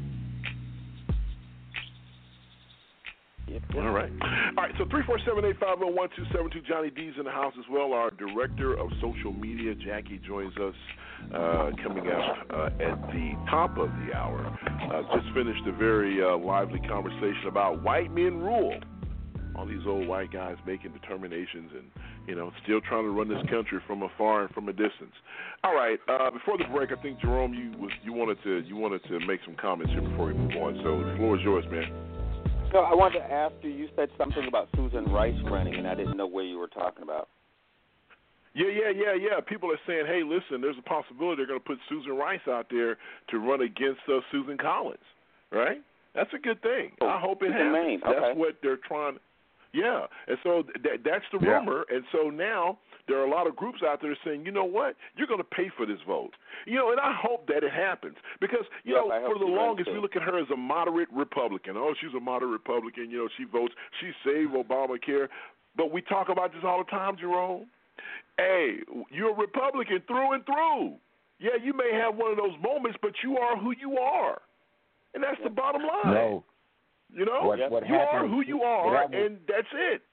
All right. All right, so 347-850-1272. Johnny D's in the house as well. Our director of social media, Jackie, joins us uh, coming up uh, at the top of the hour. Uh, just finished a very uh, lively conversation about white men rule. All these old white guys making determinations and you know still trying to run this country from afar and from a distance. All right. Uh, before the break, I think Jerome, you was you wanted to you wanted to make some comments here before we move on. So the floor is yours, man. So I wanted to ask you. You said something about Susan Rice running, and I didn't know where you were talking about. Yeah, yeah, yeah, yeah. People are saying, "Hey, listen, there's a possibility they're going to put Susan Rice out there to run against uh, Susan Collins." Right? That's a good thing. Oh, I hope it Susan happens. Maine. That's what they're trying. Yeah, and so that, that's the Yeah. rumor. And so now there are a lot of groups out there saying, you know what, you're going to pay for this vote. You know, and I hope that it happens because you Yes, know for the longest we look at her as a moderate Republican. Oh, she's a moderate Republican. You know, she votes, she saved Obamacare. But we talk about this all the time, Jerome. Hey, you're a Republican through and through. Yeah, you may have one of those moments, but you are who you are, and that's the bottom line. No. You know, What- what you are who you are, and that's it.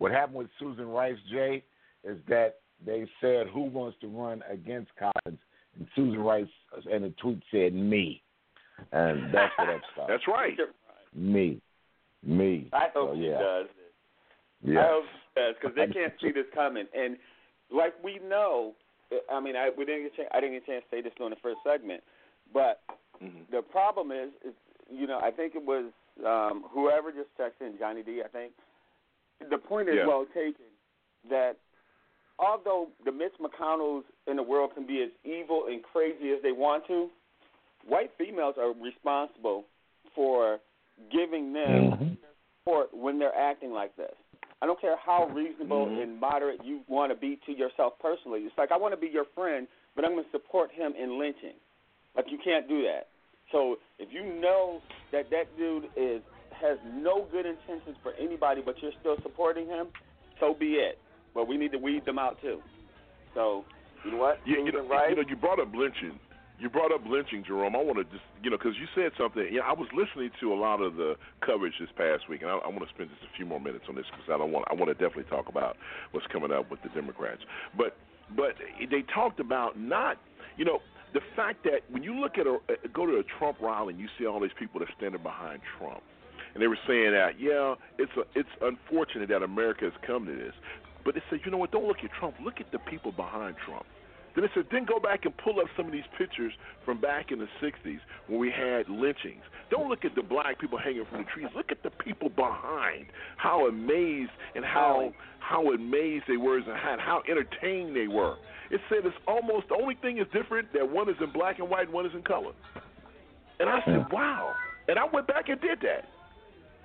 What happened with Susan Rice, Jay, is that they said who wants to run against Collins, and Susan Rice and the tweet said me, and that's where that started. That's right. Me, me. I hope so, she yeah. does. Yeah. I hope she does because they can't see this coming. And like we know, I mean, I we didn't get a chance, I didn't get a chance to say this during the first segment, but Mm-hmm. the problem is, is you know, I think it was um, whoever just texted in, Johnny D. I think the point is Yeah. well taken that although the Mitch McConnells in the world can be as evil and crazy as they want to, white females are responsible for giving them support when they're acting like this. I don't care how reasonable Mhm. and moderate you want to be to yourself personally. It's like I want to be your friend, but I'm going to support him in lynching. Like you can't do that. So if you know that that dude is has no good intentions for anybody, but you're still supporting him, so be it. But we need to weed them out too. So you know what? Yeah, you know, Rice, you know, you brought up lynching. You brought up lynching, Jerome. I want to just, you know, because you said something. You know, I was listening to a lot of the coverage this past week, and I, I want to spend just a few more minutes on this because I don't want. I want to definitely talk about what's coming up with the Democrats. But, but they talked about not, you know, the fact that when you look at a go to a Trump rally and you see all these people that are standing behind Trump, and they were saying that, yeah, it's a, it's unfortunate that America has come to this. But they said, you know what? Don't look at Trump. Look at the people behind Trump. Then they said, then go back and pull up some of these pictures from back in the '60s when we had lynchings. Don't look at the black people hanging from the trees. Look at the people behind. How amazed and how how amazed they were and how, how entertained they were. It said it's almost the only thing is different that one is in black and white and one is in color. And I said, wow. And I went back and did that.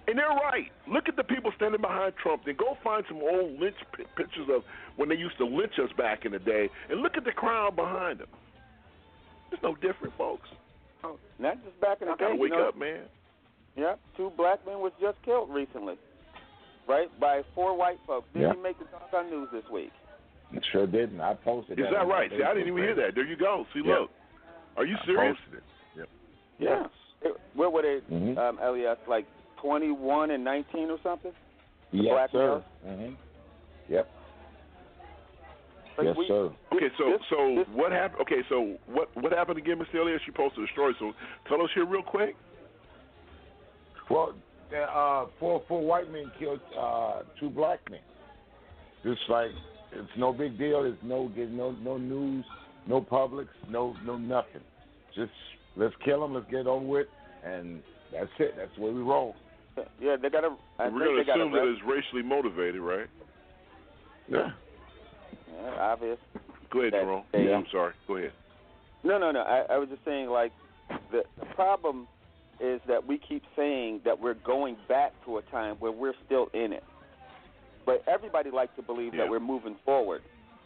And they're right. Look at the people standing behind Trump. Then go find some old lynch pi- pictures of when they used to lynch us back in the day, and look at the crowd behind them. It's no different, folks. Oh, not just back in the I gotta day. wake you know, up, man. Yeah, two black men was just killed recently, right, by four white folks. Didn't Yeah. even make the doggone news this week. Sure didn't. I posted Is that. that right? See, I didn't even hear that. There you go. See, Yeah. look. Are you serious? I posted it. Yep. Yeah. It- What were they, Mhm. um, Elias, like 21 and 19 or something? The Yes, black sir. males? hmm Yep. Like yes, we- sir. Okay, so so what happened? Okay, so what what happened again, Mr. Elias? You posted a story, so tell us here real quick. Well, there, uh, four four white men killed uh, two black men. Just like it's no big deal. It's no there's no no news, no publics, no no nothing. Just let's kill them. Let's get it over with, and that's it. That's the way we roll. Yeah, they got to. We're going to assume that it's racially motivated, right? Yeah. Yeah, obvious. Go ahead, That Jerome. they- I'm sorry. Go ahead. No, no, no. I, I was just saying, like, the, the problem is that we keep saying that we're going back to a time where we're still in it. But everybody likes to believe Yeah. that we're moving forward.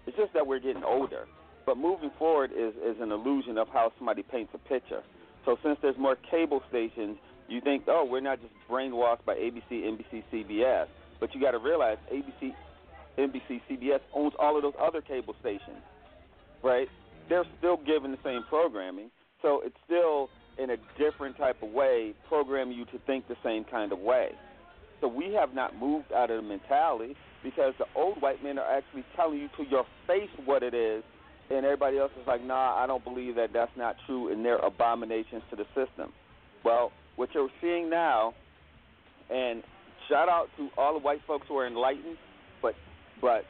It's just that we're getting older. But moving forward is, is an illusion of how somebody paints a picture. So since there's more cable stations, you think, oh, we're not just brainwashed by ABC, NBC, CBS. But you got to realize ABC, NBC, CBS owns all of those other cable stations, right? They're still given the same programming, so it's still in a different type of way programming you to think the same kind of way. So we have not moved out of the mentality because the old white men are actually telling you to your face what it is, and everybody else is like, nah, I don't believe that that's not true, and they're abominations to the system. Well, what you're seeing now, and shout out to all the white folks who are enlightened, but but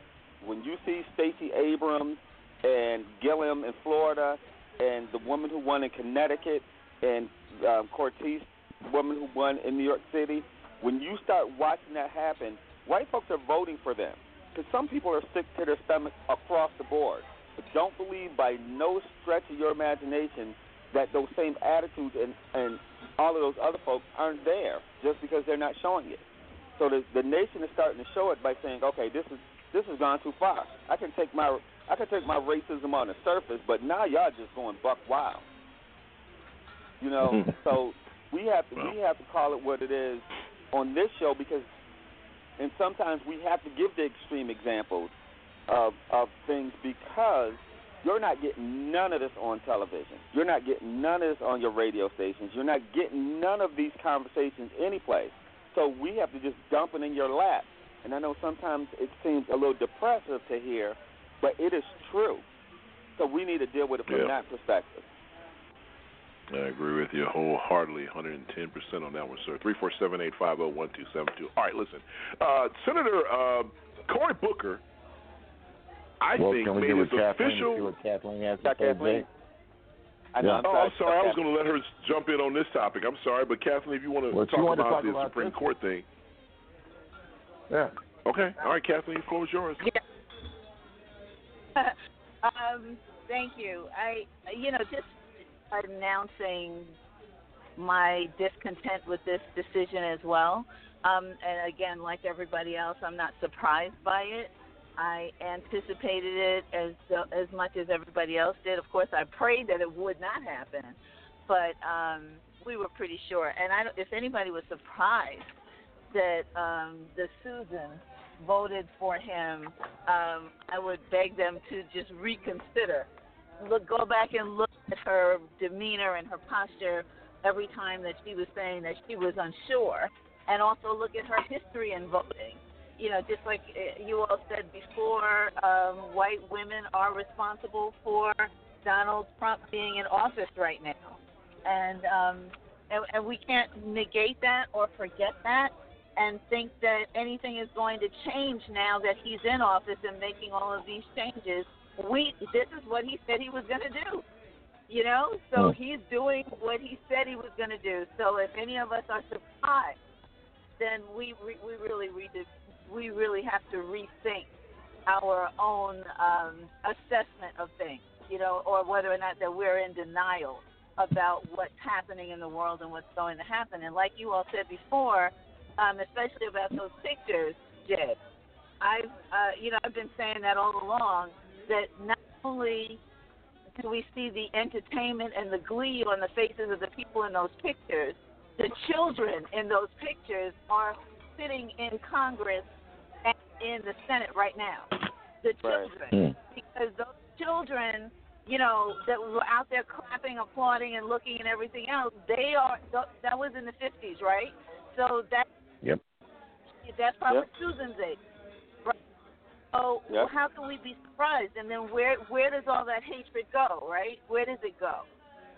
when you see Stacey Abrams and Gillum in Florida, and the woman who won in Connecticut, and um, Cortez, woman who won in New York City, when you start watching that happen, white folks are voting for them because some people are sick to their stomach across the board. But don't believe by no stretch of your imagination that those same attitudes and and all of those other folks aren't there just because they're not showing it. So the the nation is starting to show it by saying, okay, this is this has gone too far. I can take my I can take my racism on the surface, but now y'all just going buck wild. You know, Mm-hmm. so we have to we have to call it what it is on this show because, and sometimes we have to give the extreme examples of of things because you're not getting none of this on television. You're not getting none of this on your radio stations. You're not getting none of these conversations anyplace. So we have to just dump it in your lap. And I know sometimes it seems a little depressive to hear, but it is true. So we need to deal with it from Yeah. that perspective. I agree with you wholeheartedly, 110% on that one, sir. 347-850-1272. All right, listen. Uh, Senator uh, Cory Booker, I well, think, can we made get his with Kathleen official... see what Kathleen has to Kathleen? Jay? I know, oh, I'm sorry. I was going to let her jump in on this topic. I'm sorry, but Kathleen, if you want to Well, she talk wanted to about talk the Supreme this. Court thing. Yeah. Okay. All right, Kathleen, the floor is yours. um, thank you. I, you know, just announcing my discontent with this decision as well. Um, and again, like everybody else, I'm not surprised by it. I anticipated it as as much as everybody else did. Of course, I prayed that it would not happen, but um, we were pretty sure. And I, if anybody was surprised that um, the Susan voted for him, um, I would beg them to just reconsider. Look, go back and look at her demeanor and her posture every time that she was saying that she was unsure, and also look at her history in voting. You know, just like uh, you all said before, um, white women are responsible for Donald Trump being in office right now, and um, and, and we can't negate that or forget that and think that anything is going to change now that he's in office and making all of these changes. We this is what he said he was going to do. You know, so he's doing what he said he was going to do. So if any of us are surprised, then we we, we really read the, we really have to rethink our own um, assessment of things. You know, or whether or not that we're in denial about what's happening in the world and what's going to happen. And like you all said before, um, especially about those pictures, Jed. I've, uh, you know, I've been saying that all along. That not only do we see the entertainment and the glee on the faces of the people in those pictures, the children in those pictures are sitting in Congress in the Senate right now. The children, because those children, you know, that were out there clapping, applauding, and looking and everything else, they are. That was in the 50s, right? So that Yep. that's probably Yep. Susan's age. Right. So Yep. how can we be surprised? And then where where does all that hatred go? Right? Where does it go?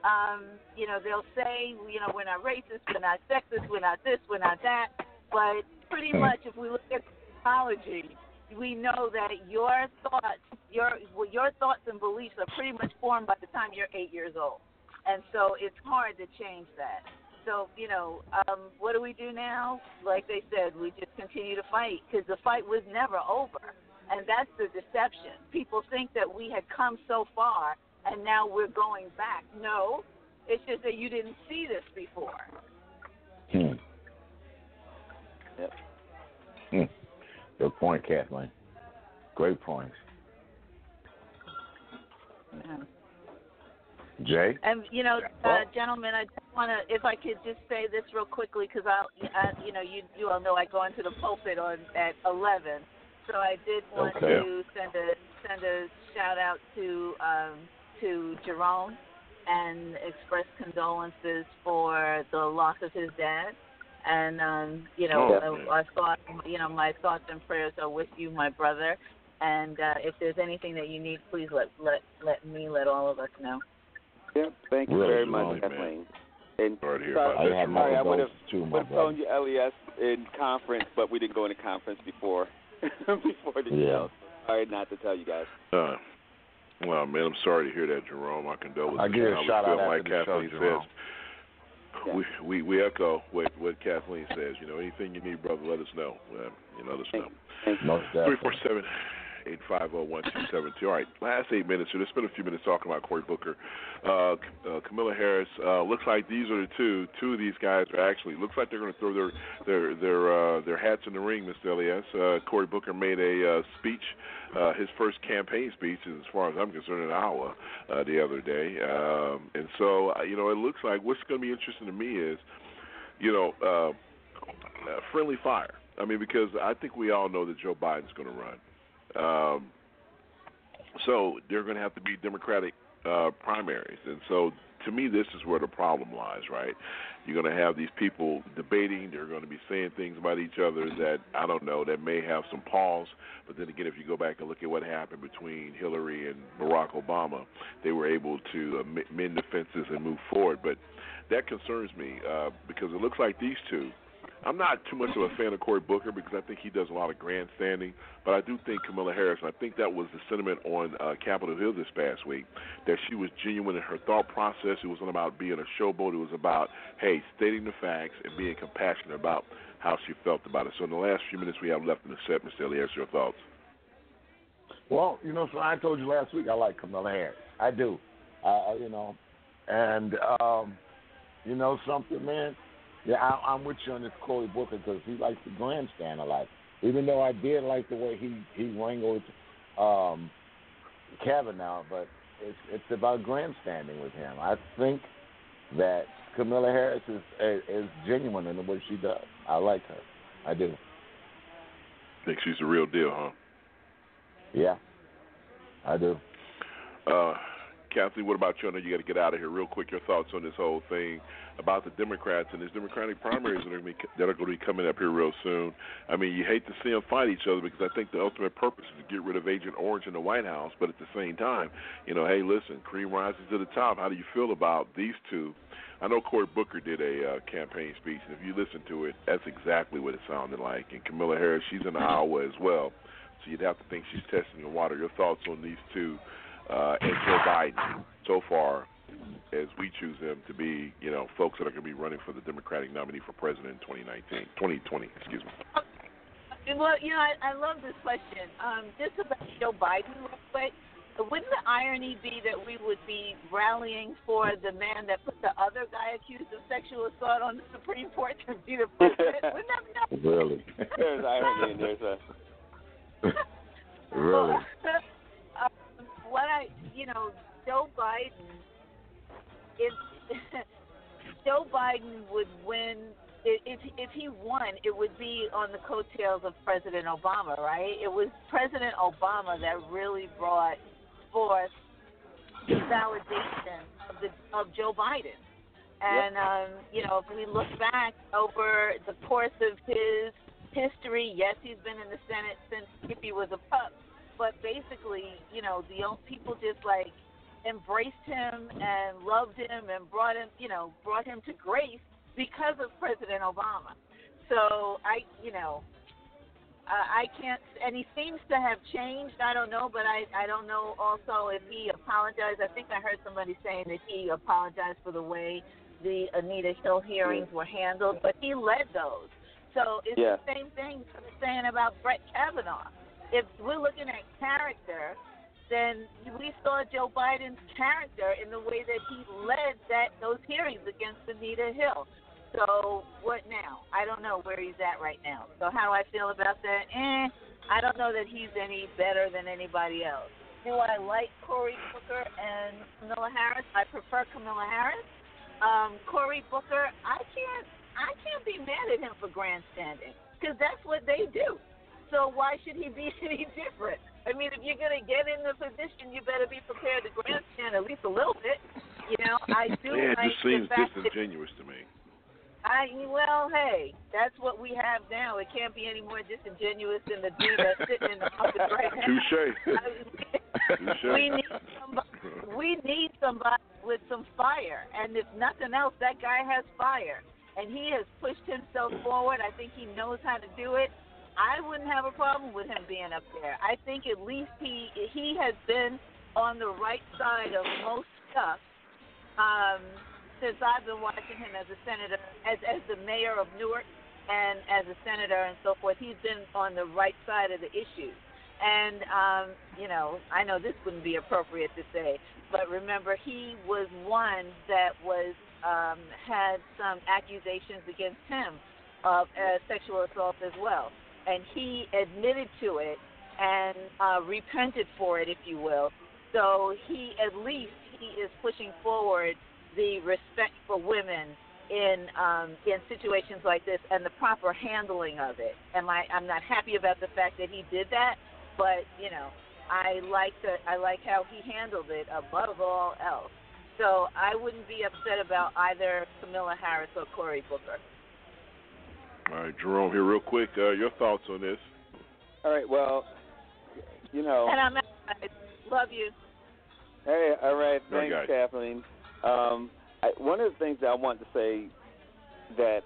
Um, you know, they'll say, you know, we're not racist, we're not sexist, we're not this, we're not that. But pretty Hmm. much, if we look at psychology, we know that your thoughts, your your thoughts and beliefs are pretty much formed by the time you're eight years old, and so it's hard to change that. So you know, um, what do we do now? Like they said, we just continue to fight because the fight was never over, and that's the deception. People think that we had come so far and now we're going back. No, it's just that you didn't see this before. Hmm. Yep. Hmm. Good point, Kathleen. Great points. Jay? And you know, uh, gentlemen, I just want to, if I could just say this real quickly, because I, I, you know, you you all know I go into the pulpit on at eleven, so I did want Okay. to send a send a shout out to um, to Jerome and express condolences for the loss of his dad. And um, you know, Oh, uh, I thought, you know, my thoughts and prayers are with you, my brother. And uh, if there's anything that you need, please let let let me let all of us know. Yep. Thank you Really, very much, Kathleen. And Sorry to hear sorry, about that, I have sorry, I would have votes too, my would have phoned you LES in conference, but we didn't go into conference before before the Yeah. show. Sorry not to tell you guys. Uh, well, man, I'm sorry to hear that, Jerome. My condolences. I'll give you a I shout feel out like after the show, Jerome. says. We, we we echo what what Kathleen says. You know, anything you need, brother, let us know. Uh, you know, let us know. Most Three definitely. four seven 850-1272. All right, last eight minutes. So let's spend a few minutes talking about Cory Booker, uh, uh, Kamala Harris. Uh, looks like these are the two. Two of these guys are actually looks like they're going to throw their their their uh, their hats in the ring, Mr. Elias. Uh, Cory Booker made a uh, speech, uh, his first campaign speech, as far as I'm concerned, in Iowa uh, the other day. Um, and so, uh, you know, it looks like what's going to be interesting to me is, you know, uh, friendly fire. I mean, because I think we all know that Joe Biden's going to run. Um, so they're going to have to be Democratic uh, primaries, and so to me, this is where the problem lies. Right? You're going to have these people debating. They're going to be saying things about each other that I don't know that may have some pause. But then again, if you go back and look at what happened between Hillary and Barack Obama, they were able to mend the fences and move forward. But that concerns me uh, because it looks like these two I'm not too much of a fan of Cory Booker because I think he does a lot of grandstanding, but I do think Kamala Harris, and I think that was the sentiment on uh, Capitol Hill this past week, that she was genuine in her thought process. It wasn't about being a showboat. It was about, hey, stating the facts and being compassionate about how she felt about it. So in the last few minutes we have left in the set, Mr. Elias, your thoughts? Well, you know, so I told you last week I like Kamala Harris. I do. Uh, you know, and um, you know something, man yeah, I, I'm with you on this Cory Booker because he likes to grandstand a lot. Even though I did like the way he he wrangled um, Kavanaugh, but it's it's about grandstanding with him. I think that Kamala Harris is is genuine in the way she does. I like her. I do. Think she's the real deal, huh? Yeah, I do. Uh, Kathleen, what about you? I know you got to get out of here real quick. Your thoughts on this whole thing about the Democrats and these Democratic primaries that are, be, that are going to be coming up here real soon. I mean, you hate to see them fight each other because I think the ultimate purpose is to get rid of Agent Orange in the White House. But at the same time, you know, hey, listen, cream rises to the top. How do you feel about these two? I know Cory Booker did a uh, campaign speech, and if you listen to it, that's exactly what it sounded like. And Kamala Harris, she's in Iowa as well, so you'd have to think she's testing the water. Your thoughts on these two? Uh, and Joe Biden so far as we choose them to be, you know, folks that are going to be running for the Democratic nominee for president in 2019, 2020, excuse me. Well, you know, I, I love this question. Um, just about Joe Biden, real quick. Wouldn't the irony be that we would be rallying for the man that put the other guy accused of sexual assault on the Supreme Court to be the president? Wouldn't that be Really? There's irony in there, sir. really? What I, you know, Joe Biden, if Joe Biden would win, if if he won, it would be on the coattails of President Obama, right? It was President Obama that really brought forth the validation of the of Joe Biden. And um, you know, if we look back over the course of his history, yes, he's been in the Senate since Skippy was a pup but basically, you know, the old people just like embraced him and loved him and brought him, you know, brought him to grace because of President Obama. So I, you know, uh, I can't, and he seems to have changed. I don't know, but I, I don't know also if he apologized. I think I heard somebody saying that he apologized for the way the Anita Hill hearings were handled, but he led those. So it's yeah. the same thing saying about Brett Kavanaugh if we're looking at character, then we saw Joe Biden's character in the way that he led that those hearings against Anita Hill. So what now? I don't know where he's at right now. So how do I feel about that? Eh, I don't know that he's any better than anybody else. Do I like Cory Booker and Kamala Harris? I prefer Kamala Harris. Um, Cory Booker, I can't, I can't be mad at him for grandstanding because that's what they do. So why should he be any different? I mean, if you're going to get in the position, you better be prepared to grandstand at least a little bit. You know, I do. Yeah, it like just seems disingenuous that, to me. I well, hey, that's what we have now. It can't be any more disingenuous than the dude that's sitting in the office right now. Touche. Touche. we need somebody. We need somebody with some fire, and if nothing else, that guy has fire, and he has pushed himself forward. I think he knows how to do it. I wouldn't have a problem with him being up there. I think at least he he has been on the right side of most stuff um, since I've been watching him as a senator, as as the mayor of Newark, and as a senator and so forth. He's been on the right side of the issue. And um, you know, I know this wouldn't be appropriate to say, but remember, he was one that was um, had some accusations against him of uh, sexual assault as well, and he admitted to it and uh, repented for it, if you will. So he, at least, he is pushing forward the respect for women in um, in situations like this and the proper handling of it. Am I? I'm not happy about the fact that he did that, but you know, I like the I like how he handled it above all else. So I wouldn't be upset about either Kamala Harris or Cory Booker. All right, Jerome, here real quick. Uh, your thoughts on this? All right. Well, you know. And I'm I love you. Hey, all right. All right, Thanks, guys. Kathleen. Um, I, one of the things that I want to say that,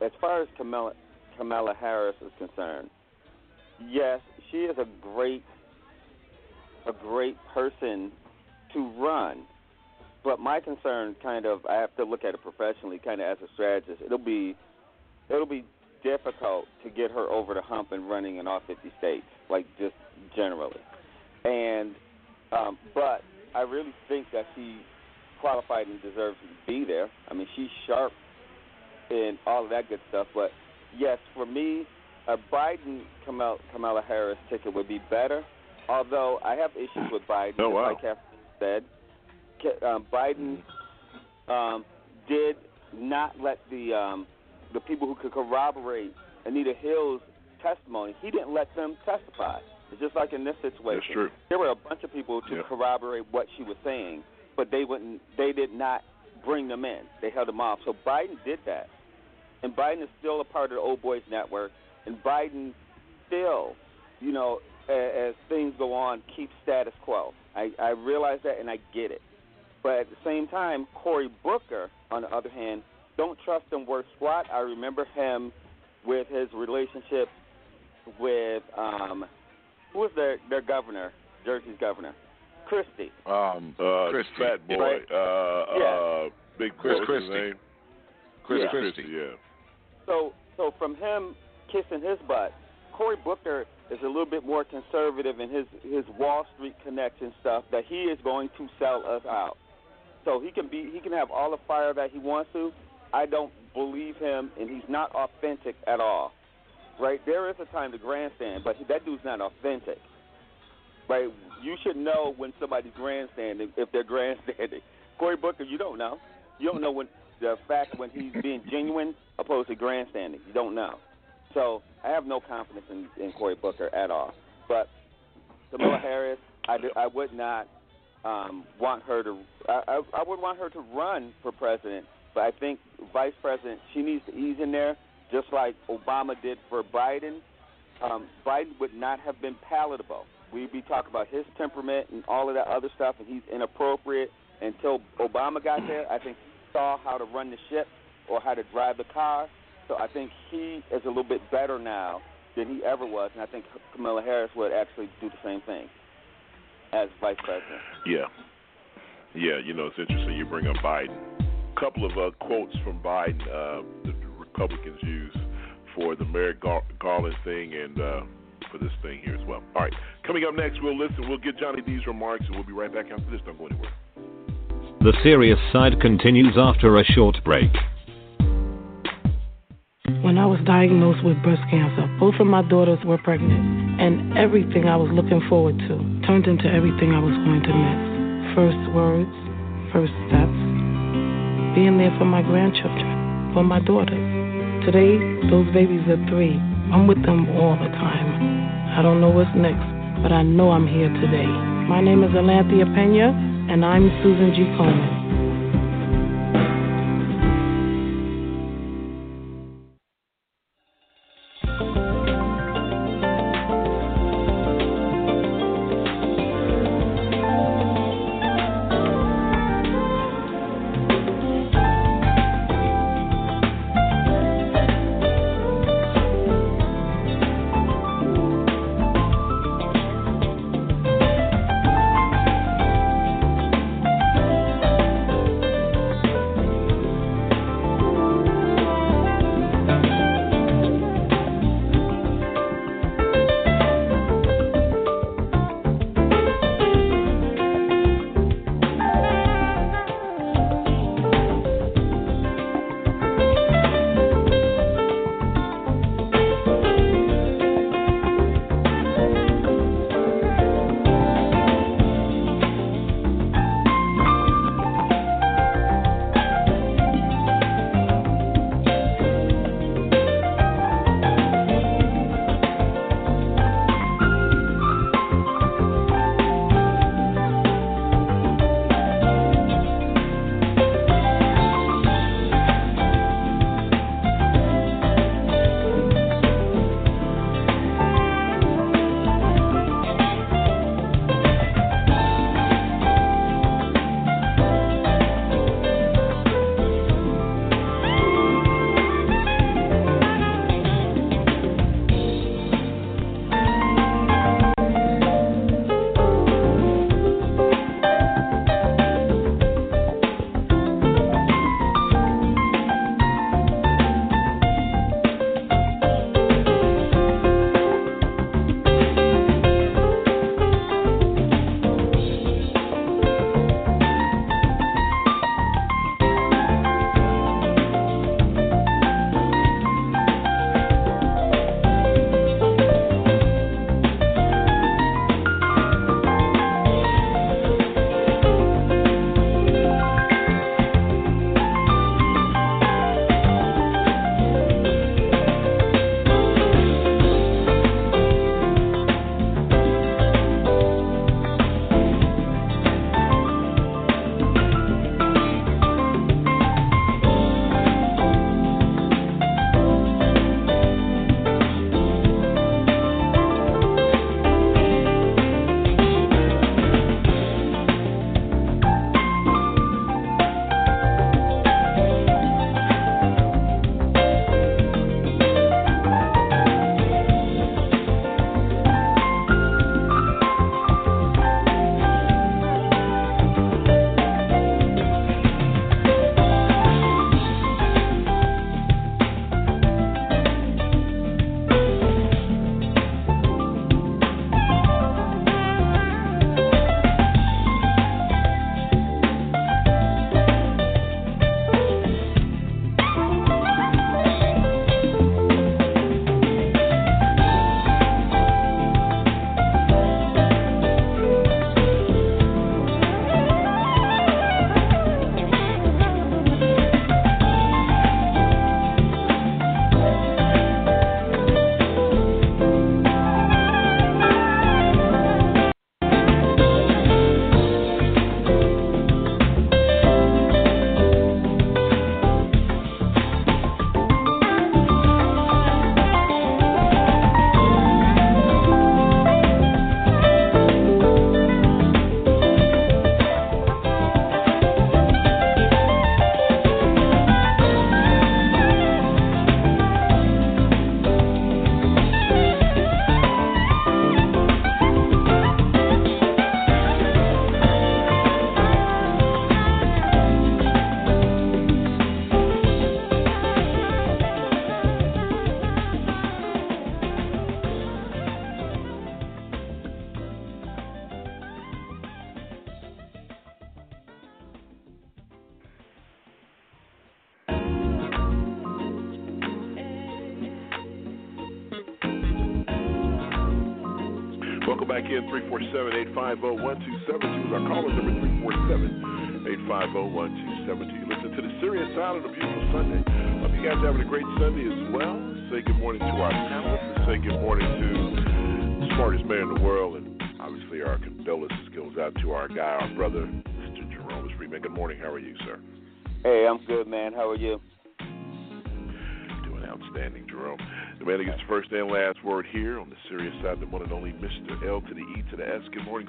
as far as Kamala, Kamala Harris is concerned, yes, she is a great, a great person to run. But my concern, kind of, I have to look at it professionally, kind of as a strategist. It'll be, it'll be difficult to get her over the hump and running in all 50 states, like just generally. And, um, but I really think that she qualified and deserves to be there. I mean, she's sharp and all of that good stuff. But yes, for me, a Biden Kamala, Kamala Harris ticket would be better. Although I have issues with Biden, Oh, wow. like Kathleen said. Um, Biden um, did not let the um, the people who could corroborate Anita Hill's testimony. He didn't let them testify. It's just like in this situation. That's true. There were a bunch of people to Yeah. corroborate what she was saying, but they wouldn't. They did not bring them in. They held them off. So Biden did that, and Biden is still a part of the Old Boys Network, and Biden still, you know, as, as things go on, keeps status quo. I, I realize that, and I get it. But at the same time, Cory Booker, on the other hand, don't trust him worth squat. I remember him with his relationship with um, who was their their governor, Jersey's governor, Christie. Um, Uh, Christie. Fat boy. Right. Uh, Yeah. uh, Big Chris what's his Christie. Chris Yeah. Christie. Yeah. So so from him kissing his butt, Cory Booker is a little bit more conservative in his his Wall Street connection stuff that he is going to sell us out. So he can be he can have all the fire that he wants to. I don't believe him, and he's not authentic at all. Right? There is a time to grandstand, but that dude's not authentic. Right? You should know when somebody's grandstanding if they're grandstanding. Cory Booker, you don't know. You don't know when the fact when he's being genuine opposed to grandstanding. You don't know. So I have no confidence in, in Cory Booker at all. But Kamala Harris, I, do, I would not um, want her to. I, I, I would want her to run for president, but I think vice president she needs to ease in there, just like Obama did for Biden. Um, Biden would not have been palatable. We'd be talking about his temperament and all of that other stuff, and he's inappropriate. Until Obama got there, I think he saw how to run the ship or how to drive the car. So I think he is a little bit better now than he ever was, and I think Kamala Harris would actually do the same thing as vice president. Yeah. Yeah, you know, it's interesting you bring up Biden. A couple of uh, quotes from Biden uh, the Republicans use for the Merrick Gar- Garland thing and uh, for this thing here as well. All right, coming up next, we'll listen. We'll get Johnny D's remarks, and we'll be right back after this. Don't go anywhere. The serious side continues after a short break. When I was diagnosed with breast cancer, both of my daughters were pregnant, and everything I was looking forward to turned into everything I was going to miss. First words, first steps, being there for my grandchildren, for my daughters. Today, those babies are three. I'm with them all the time. I don't know what's next, but I know I'm here today. My name is Alanthea Pena, and I'm Susan G. Komen.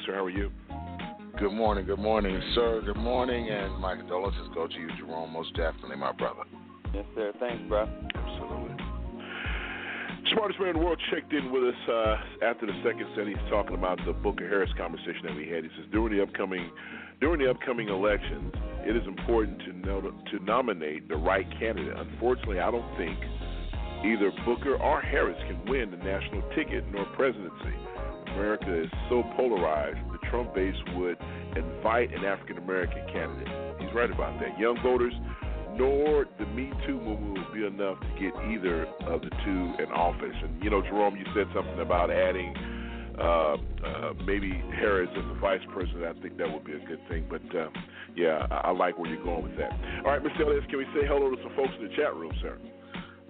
Sir. How are you? Good morning, good morning, sir. Good morning, and my condolences go to you, Jerome. Most definitely, my brother. Yes, sir. Thanks, bro. Absolutely. Smartest man in the world checked in with us uh, after the second set. He's talking about the Booker Harris conversation that we had. He says during the upcoming during the upcoming elections, it is important to know to nominate the right candidate. Unfortunately, I don't think Either Booker or Harris can win the national ticket nor presidency. America is so polarized, the Trump base would invite an African American candidate. He's right about that. Young voters nor the Me Too movement will be enough to get either of the two in office. And, you know, Jerome, you said something about adding uh, uh, maybe Harris as the vice president. I think that would be a good thing. But, uh, yeah, I, I like where you're going with that. All right, Mr. Ellis, can we say hello to some folks in the chat room, sir?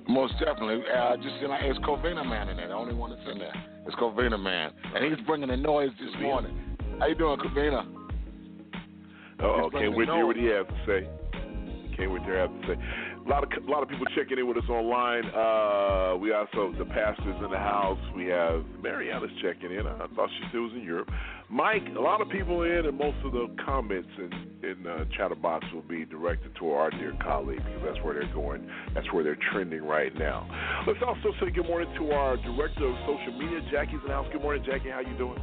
Most definitely. Uh, just you know, it's Covina Man in there. The only one that's in there. It's Covina Man, and he's bringing the noise this morning. How you doing, Covina? Oh, can't wait to hear what he has to say. Can't wait to hear what he has to say. A lot of a lot of people checking in with us online. Uh, we also the pastors in the house. We have Mariana's checking in. I thought she still was in Europe. Mike, a lot of people in, and most of the comments in in uh, Chatterbox will be directed to our dear colleague because that's where they're going. That's where they're trending right now. Let's also say good morning to our director of social media, Jackie's in the house. Good morning, Jackie. How you doing?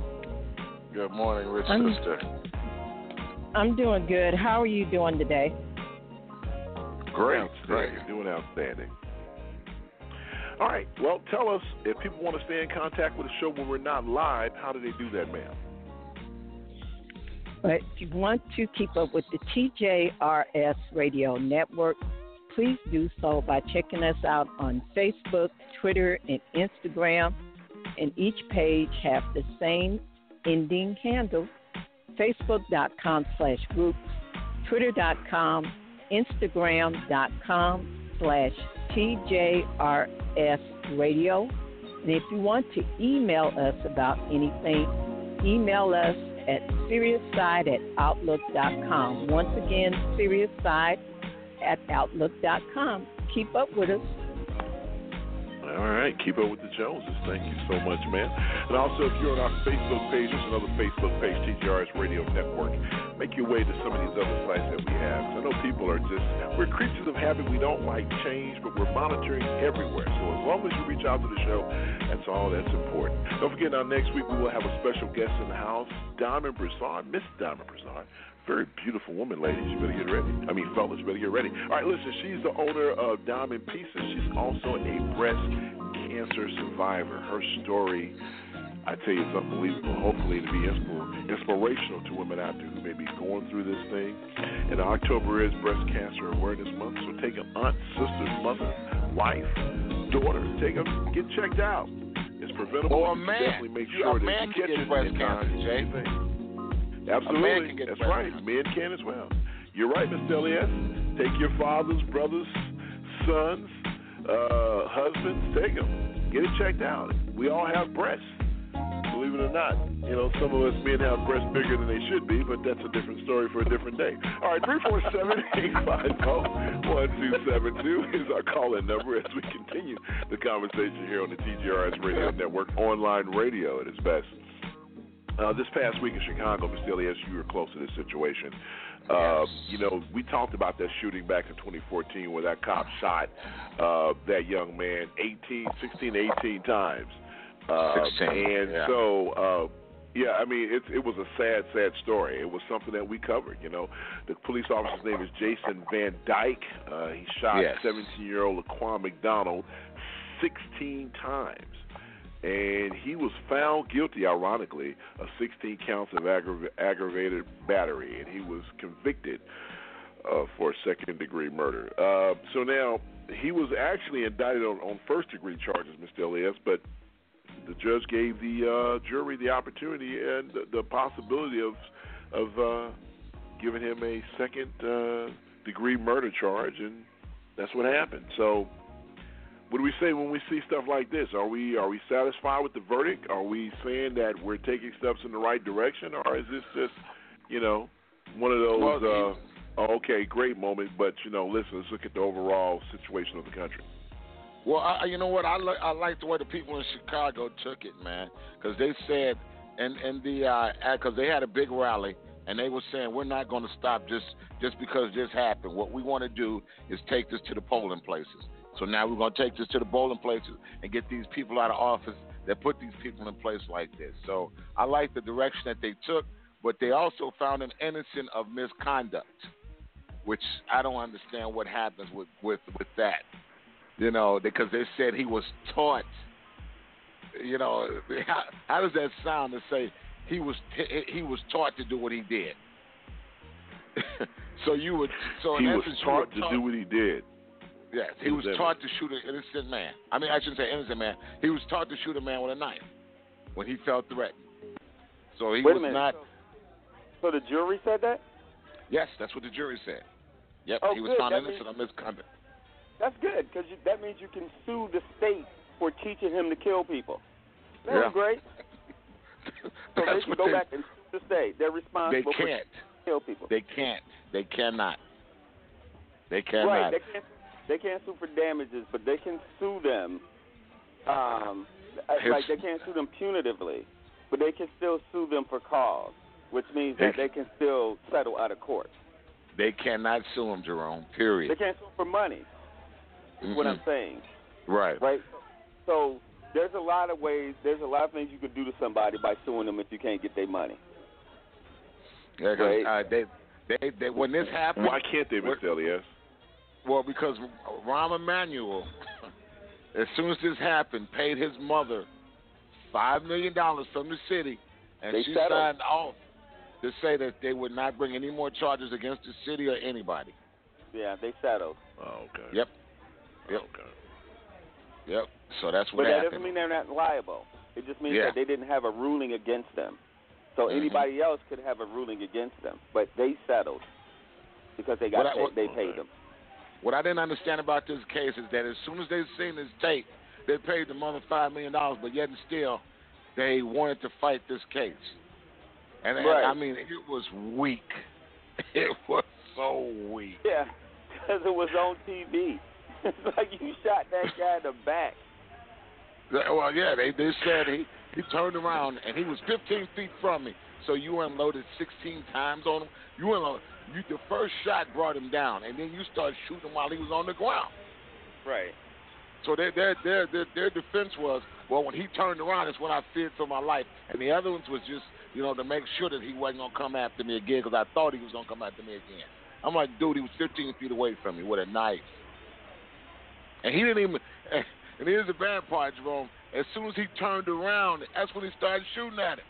Good morning, Rich I'm, sister. I'm doing good. How are you doing today? Great, great. You're doing outstanding. All right. Well, tell us if people want to stay in contact with the show when we're not live. How do they do that, ma'am? But if you want to keep up with the TJRS Radio Network, please do so by checking us out on Facebook, Twitter, and Instagram. And each page have the same ending handle, facebook.com slash groups, twitter.com instagram.com slash TJRS radio. And if you want to email us about anything, email us at seriousside at outlook.com. Once again, seriousside at outlook.com. Keep up with us. All right, keep up with the Joneses. Thank you so much, man. And also, if you're on our Facebook page, there's another Facebook page, TGRS Radio Network. Make your way to some of these other sites that we have. I know people are just, we're creatures of habit. We don't like change, but we're monitoring everywhere. So as long as you reach out to the show, that's all that's important. Don't forget, now next week we will have a special guest in the house, Diamond Broussard, Miss Diamond Broussard very beautiful woman, ladies. You better get ready. I mean, fellas, you better get ready. All right, listen, she's the owner of Diamond Pieces. She's also a breast cancer survivor. Her story, I tell you, it's unbelievable. Hopefully, to be inspirational to women out there who may be going through this thing. And October is Breast Cancer Awareness Month, so take an aunt, sister, mother, wife, daughter, take them, get checked out. It's preventable. Or a man. Definitely make sure a that man you can get breast cancer, Jay. Absolutely. That's right. Men can as well. You're right, Mr. Elias. Take your fathers, brothers, sons, uh, husbands, take them. Get it checked out. We all have breasts. Believe it or not. You know, some of us men have breasts bigger than they should be, but that's a different story for a different day. All right, 347-850-1272 is our call-in number as we continue the conversation here on the TGRS Radio Network, online radio at its best. Uh, this past week in Chicago, Mr. Elias, you were close to this situation. Uh, you know, we talked about that shooting back in 2014 where that cop shot uh, that young man 18, 16, 18 times. Uh, 16, and yeah. so, uh, yeah, I mean, it, it was a sad, sad story. It was something that we covered. You know, the police officer's name is Jason Van Dyke. Uh, he shot Yes. 17-year-old Laquan McDonald 16 times and he was found guilty, ironically, of 16 counts of aggra- aggravated battery, and he was convicted uh, for second degree murder. Uh, so now he was actually indicted on, on first degree charges, Mr. Elias, but the judge gave the uh, jury the opportunity and the, the possibility of of uh, giving him a second uh, degree murder charge, and that's what happened. So, what do we say when we see stuff like this? Are we are we satisfied with the verdict? Are we saying that we're taking steps in the right direction, or is this just you know one of those? Well, Uh, oh, okay, great moment, but you know, listen, let's look at the overall situation of the country. Well, I, you know what? I like I like the way the people in Chicago took it, man, because they said, and and the because they had a big rally, and they were saying we're not going to stop just just because this happened. What we want to do is take this to the polling places. So now we're going to take this to the bowling places and get these people out of office that put these people in place like this. So I like the direction that they took, but they also found him innocent of misconduct, which I don't understand what happens with with with that. You know, because they said he was taught. You know, how, how does that sound to say he was he was taught to do what he did? so you would so he was essence, taught were to do what he did. Yes, he was taught to shoot an innocent man. I mean, I shouldn't say innocent man. He was taught to shoot a man with a knife when he felt threatened. So he Wait was minute. not. So the jury said that? Yes, that's what the jury said. Yep, Oh, he was good. found That innocent of misconduct. That's good because that means you can sue the state for teaching him to kill people. That's Yeah. great. So they That's can what go they- back and sue the state. They're They responsible for can't. kill people. They can't. They cannot. They cannot. Right. They can't. They can't sue for damages, but they can sue them. Um, like they can't sue them punitively, but they can still sue them for cause, which means that they can still settle out of court. They cannot sue him, Jerome. Period. They can't sue for money. Is what I'm saying. Right. Right. So there's a lot of ways. There's a lot of things you could do to somebody by suing them if you can't get their money. Yeah, 'cause, Right. uh, they, they, they, when this happens, Why can't they, Mr. Elias? Well, because Rahm Emanuel, as soon as this happened, paid his mother five million dollars from the city, and They she settled. signed off to say that they would not bring any more charges against the city or anybody. Yeah, they settled. Oh, okay. Yep. Yep. Yep. So that's what. But what that happened. doesn't mean they're not liable. It just means Yeah. that they didn't have a ruling against them. So Mhm. anybody else could have a ruling against them, but they settled because they got What I- paid, what- they paid them. What I didn't understand about this case is that as soon as they seen this tape, they paid the mother five million dollars, but yet and still, they wanted to fight this case. And, and I mean, it was weak. It was so weak. Yeah, because it was on TV. it's like you shot that guy in the back. Well, yeah, they they said he he turned around and he was 15 feet from me. So you unloaded 16 times on him. You unloaded. You the first shot brought him down, and then you started shooting while he was on the ground. Right. So their their their their, their defense was, well, when he turned around, it's when I feared for my life, and the other ones was just, you know, to make sure that he wasn't gonna come after me again, because I thought he was gonna come after me again. I'm like, dude, he was 15 feet away from me with a knife, and he didn't even. And here's the bad part, Jerome. As soon as he turned around, that's when he started shooting at him.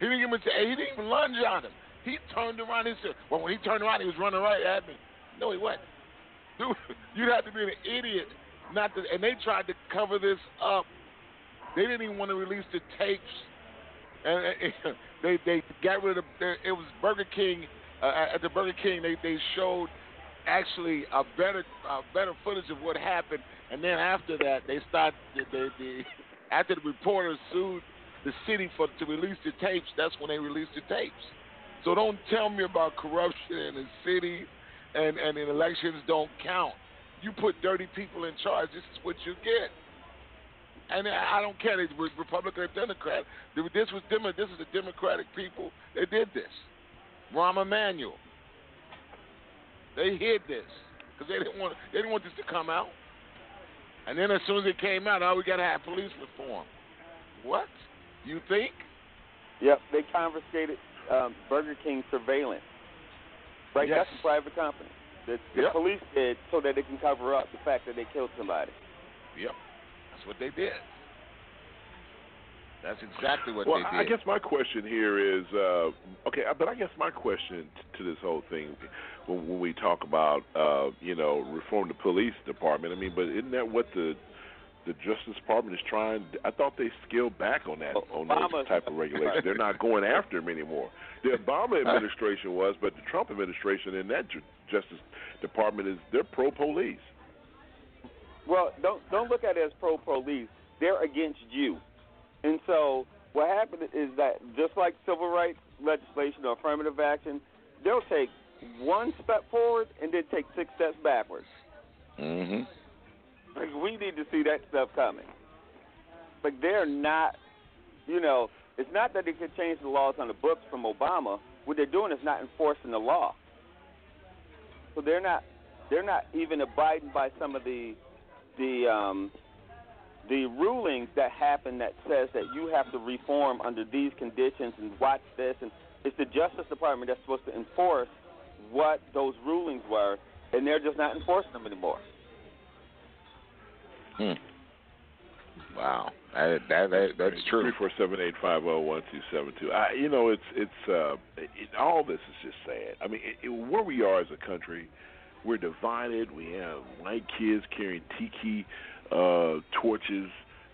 He didn't even he didn't even lunge on him. He turned around. He said, well, when he turned around, he was running right at me. No, he wasn't. Dude, you'd have to be an idiot not to. And they tried to cover this up. They didn't even want to release the tapes. And and they they got rid of. It it was Burger King. Uh, at the Burger King, they they showed actually a better uh, better footage of what happened. And then after that, they started. The, the, the after the reporters sued the city for to release the tapes, that's when they released the tapes. So don't tell me about corruption in the city and, and elections don't count. You put dirty people in charge, this is what you get. And I I don't care if it's Republican or Democrat. This was Demo- this is the Democratic people that did this. Rahm Emanuel. They hid this because they didn't want they didn't want this to come out. And then as soon as it came out, oh, we got to have police reform. What? You think? Yep, they confiscated um, Burger King surveillance. Right, Yes. that's a private company. The, the Yep. police did so that they can cover up the fact that they killed somebody. Yep. That's what they did. That's exactly what well, they did. Well, I guess my question here is uh, okay, but I guess my question t- to this whole thing, when, when we talk about uh, you know reform the police department, I mean, but isn't that what the the Justice Department is trying. I thought they scaled back on that on those type of regulations. They're not going after him anymore. The Obama administration was, but the Trump administration and that Justice Department is they're pro police. Well, don't don't look at it as pro police. They're against you, and so what happened is that just like civil rights legislation or affirmative action, they'll take one step forward and then take six steps backwards. Mm-hmm. Like, we need to see that stuff coming. But they're not, you know, it's not that they could change the laws on the books from Obama. What they're doing is not enforcing the law. So they're not, they're not even abiding by some of the, the, um, the rulings that happen that says that you have to reform under these conditions and watch this. And it's the Justice Department that's supposed to enforce what those rulings were, and they're just not enforcing them anymore. Hmm. Wow, that, that, that that's true. Three four seven eight five zero one two seven two. I, you know, it's it's uh, it, all this is just sad. I mean, it, it, where we are as a country, we're divided. We have white kids carrying tiki uh, torches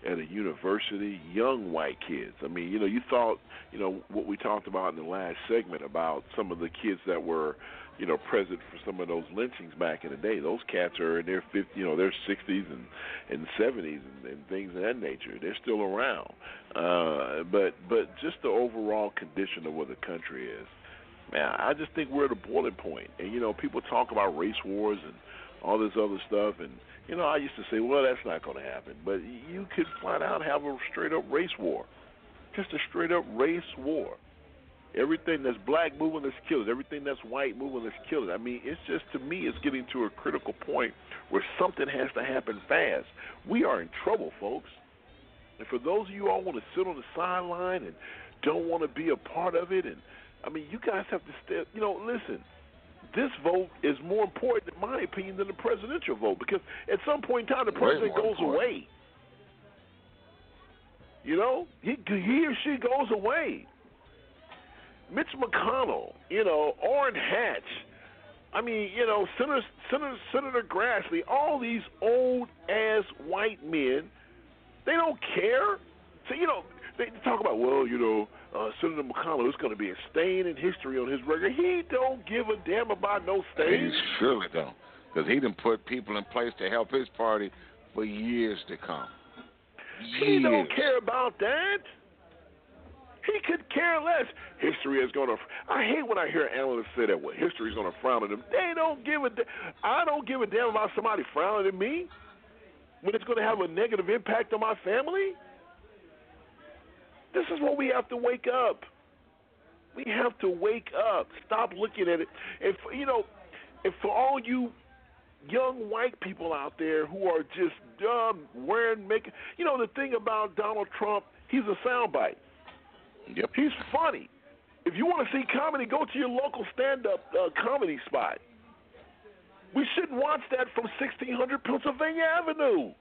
at a university, young white kids. I mean, you know, you thought, you know, what we talked about in the last segment about some of the kids that were, you know, present for some of those lynchings back in the day. Those cats are in their 50, you know, their 60s and and 70s and, and things of that nature. They're still around. Uh, but but just the overall condition of where the country is. Man, I just think we're at a boiling point. And you know, people talk about race wars and all this other stuff and you know, I used to say, well, that's not going to happen. But you could flat out have a straight up race war. Just a straight up race war. Everything that's black moving, let's kill it. Everything that's white moving, let's kill it. I mean, it's just, to me, it's getting to a critical point where something has to happen fast. We are in trouble, folks. And for those of you all want to sit on the sideline and don't want to be a part of it, and I mean, you guys have to step, you know, listen this vote is more important, in my opinion, than the presidential vote because at some point in time, the president goes important. away. You know, he he or she goes away. Mitch McConnell, you know, Orrin Hatch. I mean, you know, Senator Senator Senator Grassley, all these old ass white men, they don't care. So you know, they talk about well, you know, uh, Senator McConnell is going to be a stain in history on his record. He don't give a damn about no stains. He surely don't, because he done put people in place to help his party for years to come. He don't care about that. He could care less. History is going to. I hate when I hear analysts say that. Well, history is going to frown at them. They don't give a. I don't give a damn about somebody frowning at me when it's going to have a negative impact on my family. This is what we have to wake up. We have to wake up. Stop looking at it. And for, you know, and for all you young white people out there who are just dumb, wearing makeup. You know the thing about Donald Trump, he's a soundbite. Yep. He's funny. If you want to see comedy, go to your local stand-up uh, comedy spot. We shouldn't watch that from 1600 Pennsylvania Avenue.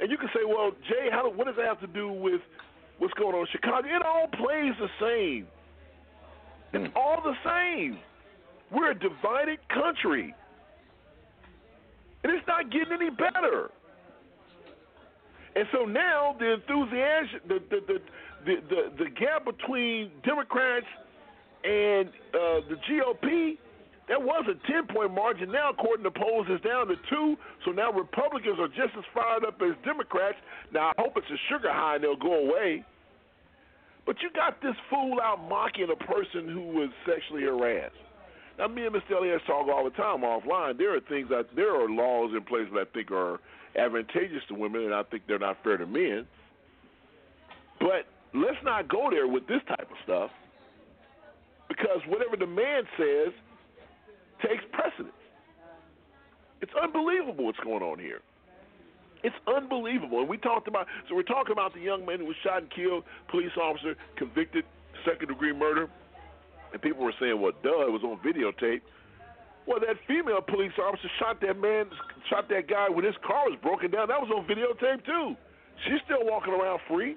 And you can say, well, Jay, how, what does that have to do with what's going on in Chicago? It all plays the same. It's all the same. We're a divided country. And it's not getting any better. And so now the enthusiasm, the the the the, the, the gap between Democrats and uh, the GOP, that was a ten point margin. Now, according to polls, it's down to two. So now Republicans are just as fired up as Democrats. Now I hope it's a sugar high and they'll go away. But you got this fool out mocking a person who was sexually harassed. Now, me and Mr. Elias talk all the time offline. There are things that there are laws in place that I think are advantageous to women, and I think they're not fair to men. But let's not go there with this type of stuff because whatever the man says takes precedence. It's unbelievable what's going on here. It's unbelievable. And we talked about, so we're talking about the young man who was shot and killed, police officer, convicted, second degree murder. And people were saying, well, duh, it was on videotape. Well, that female police officer shot that man, shot that guy when his car was broken down. That was on videotape, too. She's still walking around free.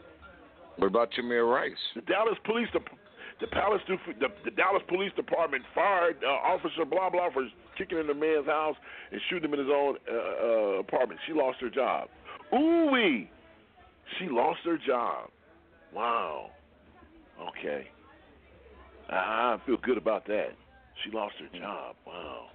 What about Tamir Rice? The Dallas Police, the, the, Palace, the, the Dallas Police Department fired uh, Officer blah blah for kicking in the man's house and shooting him in his own uh, uh, apartment. She lost her job. Ooh wee. She lost her job. Wow. Okay. I feel good about that. She lost her job. Wow.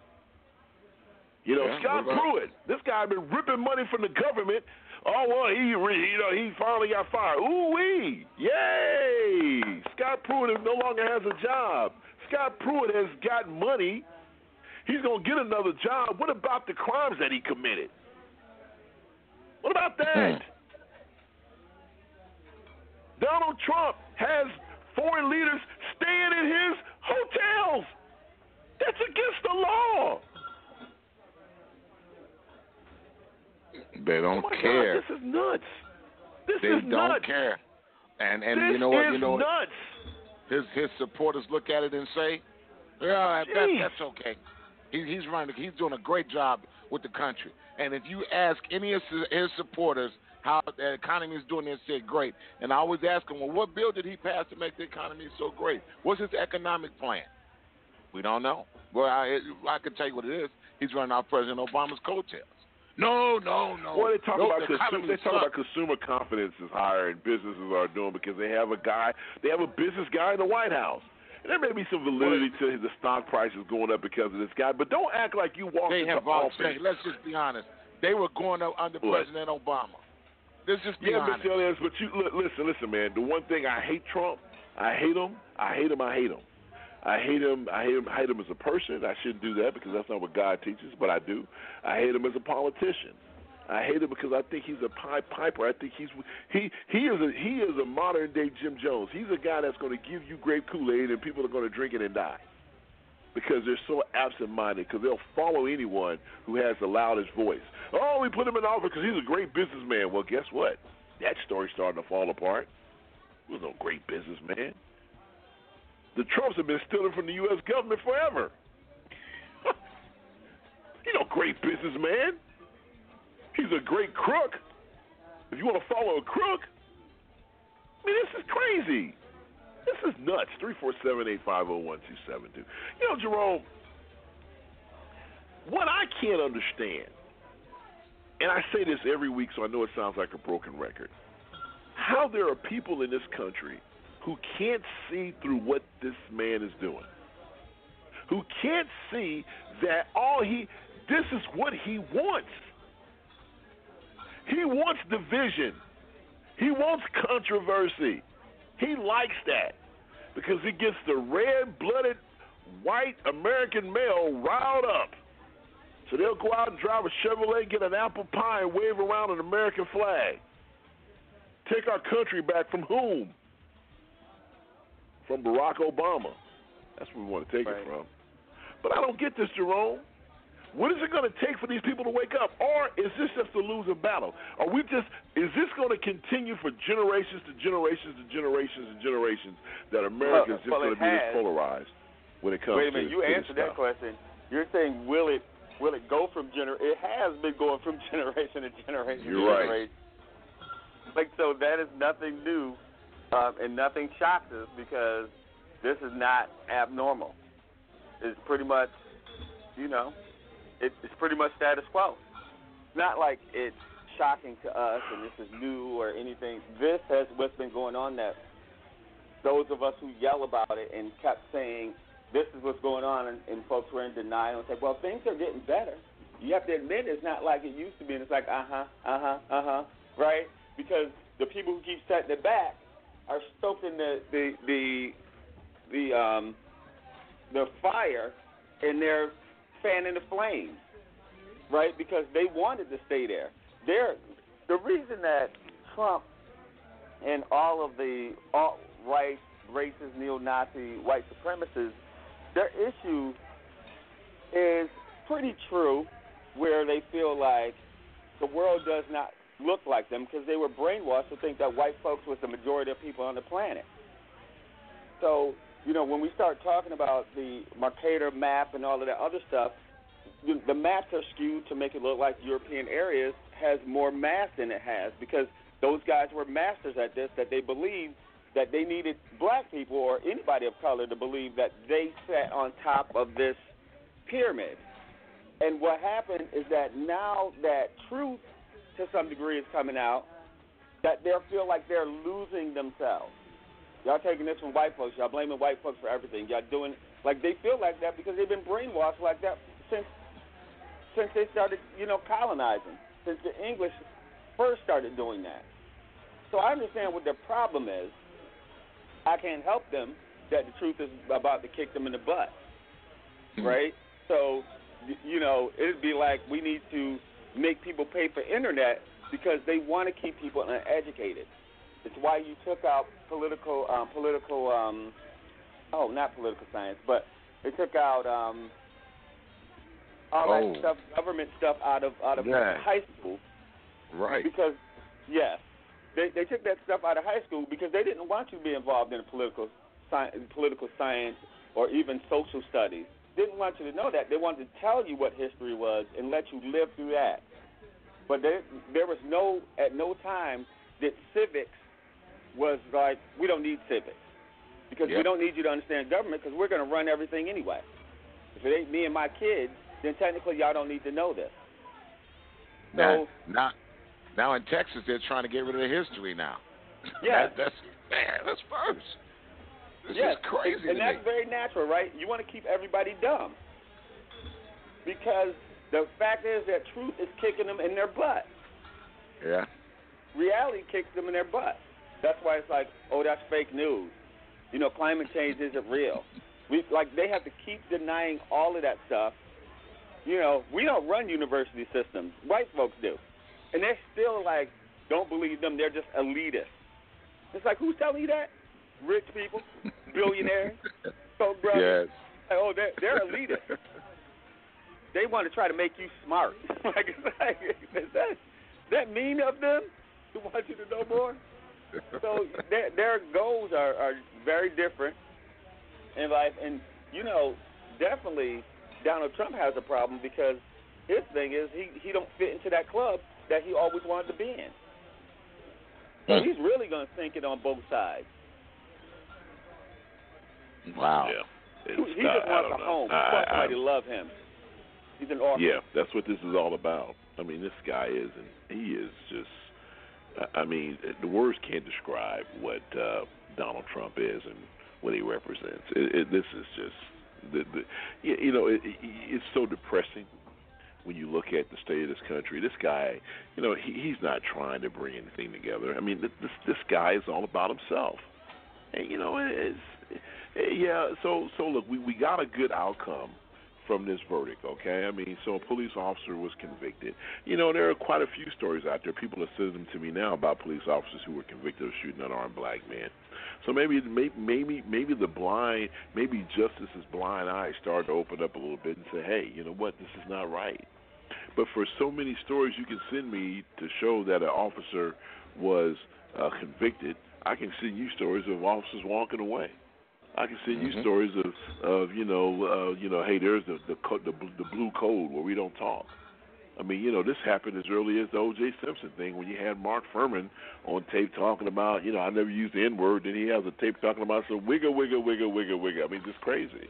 You know, Yeah, Scott about- Pruitt, this guy been ripping money from the government. Oh well, he re- you know he finally got fired. Ooh wee, yay! Scott Pruitt no longer has a job. Scott Pruitt has got money. He's gonna get another job. What about the crimes that he committed? What about that? Hmm. Donald Trump has foreign leaders staying in his hotels. That's against the law. They don't Oh care. God, this is nuts. This they is don't nuts. care. And and this you know what? You know what? nuts. His his supporters look at it and say, "Yeah, that, that's okay. He, he's running. He's doing a great job with the country." And if you ask any of his, his supporters how the economy is doing, they say great. And I always ask them, "Well, what bill did he pass to make the economy so great? What's his economic plan?" We don't know. Well, I I can tell you what it is. He's running off President Obama's coattails. No, no, no. Well, they talk about the consumer, they talk sucks. about consumer confidence is higher and businesses are doing because they have a guy, they have a business guy in the White House. And there may be some validity to the stock prices going up because of this guy, but don't act like you walked They into have all office. let's just be honest. They were going up under What? President Obama. Let's just be Yeah, honest. Mr. Elias, but you look, listen, listen, man. The one thing I hate Trump, I hate him, I hate him, I hate him. I hate him. I hate him. I hate him as a person. I shouldn't do that because that's not what God teaches, but I do. I hate him as a politician. I hate him because I think he's a pipe piper. I think he's he he is a he is a modern day Jim Jones. He's a guy that's going to give you grape Kool Aid and people are going to drink it and die because they're so absent minded. Because they'll follow anyone who has the loudest voice. Oh, we put him in office because he's a great businessman. Well, guess what? That story's starting to fall apart. He was no great businessman. The Trumps have been stealing from the U.S. government forever. He's no great businessman. He's a great crook. If you want to follow a crook, I mean, this is crazy. This is nuts. Three four seven eight five zero one two seven two. You know, Jerome, what I can't understand, and I say this every week, so I know it sounds like a broken record, how there are people in this country who can't see through what this man is doing, who can't see that all he, this is what he wants. He wants division. He wants controversy. He likes that because it gets the red blooded white American male riled up. So they'll go out and drive a Chevrolet, get an apple pie, and wave around an American flag. Take our country back from whom? From Barack Obama. That's where we want to take it from. But I don't get this, Jerome. What is it going to take for these people to wake up? Or is this just a losing battle? Are we just, is this going to continue for generations to generations to generations and generations that America is just well, going to be this polarized when it comes to? Wait a to minute, you to this answered that question. You're saying will it will it go from gener? It has been going from generation to generation You're to right. generation. Like so, that is nothing new, um, and nothing shocks us because this is not abnormal. It's pretty much, you know, it, it's pretty much status quo. It's not like it's shocking to us and this is new or anything. This has what's been going on that those of us who yell about it and kept saying this is what's going on and, and folks were in denial and said, well, things are getting better. You have to admit it's not like it used to be. And it's like, uh huh, uh huh, uh huh, right? Because the people who keep setting it back are stoking the the the the um the fire and they're fanning the flames, right? Because they wanted to stay there. They're the reason that Trump and all of the alt right, racist, neo Nazi, white supremacists, their issue is pretty true where they feel like the world does not look like them because they were brainwashed to think that white folks was the majority of people on the planet. So, you know, when we start talking about the Mercator map and all of that other stuff, the, the maps are skewed to make it look like European areas has more mass than it has because those guys were masters at this that they believed that they needed black people or anybody of color to believe that they sat on top of this pyramid. And what happened is that now that truth to some degree is coming out that they feel like they're losing themselves. Y'all taking this from white folks. Y'all blaming white folks for everything. Y'all doing like they feel like that because they've been brainwashed like that since since they started, you know, colonizing. Since the English first started doing that. So I understand what their problem is. I can't help them that the truth is about to kick them in the butt, Hmm. right? So, you know, it'd be like we need to make people pay for internet because they want to keep people uneducated. It's why you took out political, um, political, um, oh, not political science, but they took out um, all Oh. that stuff, government stuff, out of out of Yeah. high school. Right. Because yes, they they took that stuff out of high school because they didn't want you to be involved in political science, political science or even social studies. Didn't want you to know that. They wanted to tell you what history was and let you live through that. But there there was no at no time that civics was like we don't need civics because we don't need you to understand government because we're going to run everything anyway. If it ain't me and my kids, then technically y'all don't need to know this. Now, now, now in Texas, they're trying to get rid of the history now. Yeah. That, that's man, that's first. This yes, is crazy and that's me. very natural, right? You want to keep everybody dumb because the fact is that truth is kicking them in their butt. Yeah. Reality kicks them in their butt. That's why it's like, oh, that's fake news. You know, climate change isn't real. We like they have to keep denying all of that stuff. You know, we don't run university systems. White folks do, and they're still like, don't believe them. They're just elitists. It's like, who's telling you that? Rich people, billionaires, Koch brothers. Yes. Like, oh, they're they're elitists. they want to try to make you smart. like, like, is that is that mean of them to want you to know more? so their their goals are are very different in life, and you know, definitely Donald Trump has a problem because his thing is he he don't fit into that club that he always wanted to be in. So hmm. he's really going to sink it on both sides. Wow. Yeah. He, It's he not- just I wants a know. home. He I- wants I- somebody to love him. He's an orphan. Yeah, that's what this is all about. I mean, this guy is, and he is just. I- I mean, the words can't describe what uh, Donald Trump is and what he represents. It, it, this is just, the, the, you you know, it, it, it's so depressing when you look at the state of this country. This guy, you know, he, he's not trying to bring anything together. I mean, this this guy is all about himself. And you know, it's yeah. So so look, we we got a good outcome from this verdict, okay? I mean, so a police officer was convicted. You know, there are quite a few stories out there. People are sending them to me now about police officers who were convicted of shooting an unarmed black man. So maybe, maybe, maybe, the blind, maybe justice's blind eye started to open up a little bit and say, hey, you know what? This is not right. But for so many stories you can send me to show that an officer was uh, convicted, I can send you stories of officers walking away. I can send you Mhm. stories of, of you know, uh, you know, hey, there's the the, co- the the blue code where we don't talk. I mean, you know, this happened as early as the O.J. Simpson thing when you had Mark Fuhrman on tape talking about, you know, I never used the N word, then he has a tape talking about some wiggle, wiggle, wiggle, wiggle, wiggle. I mean, just crazy.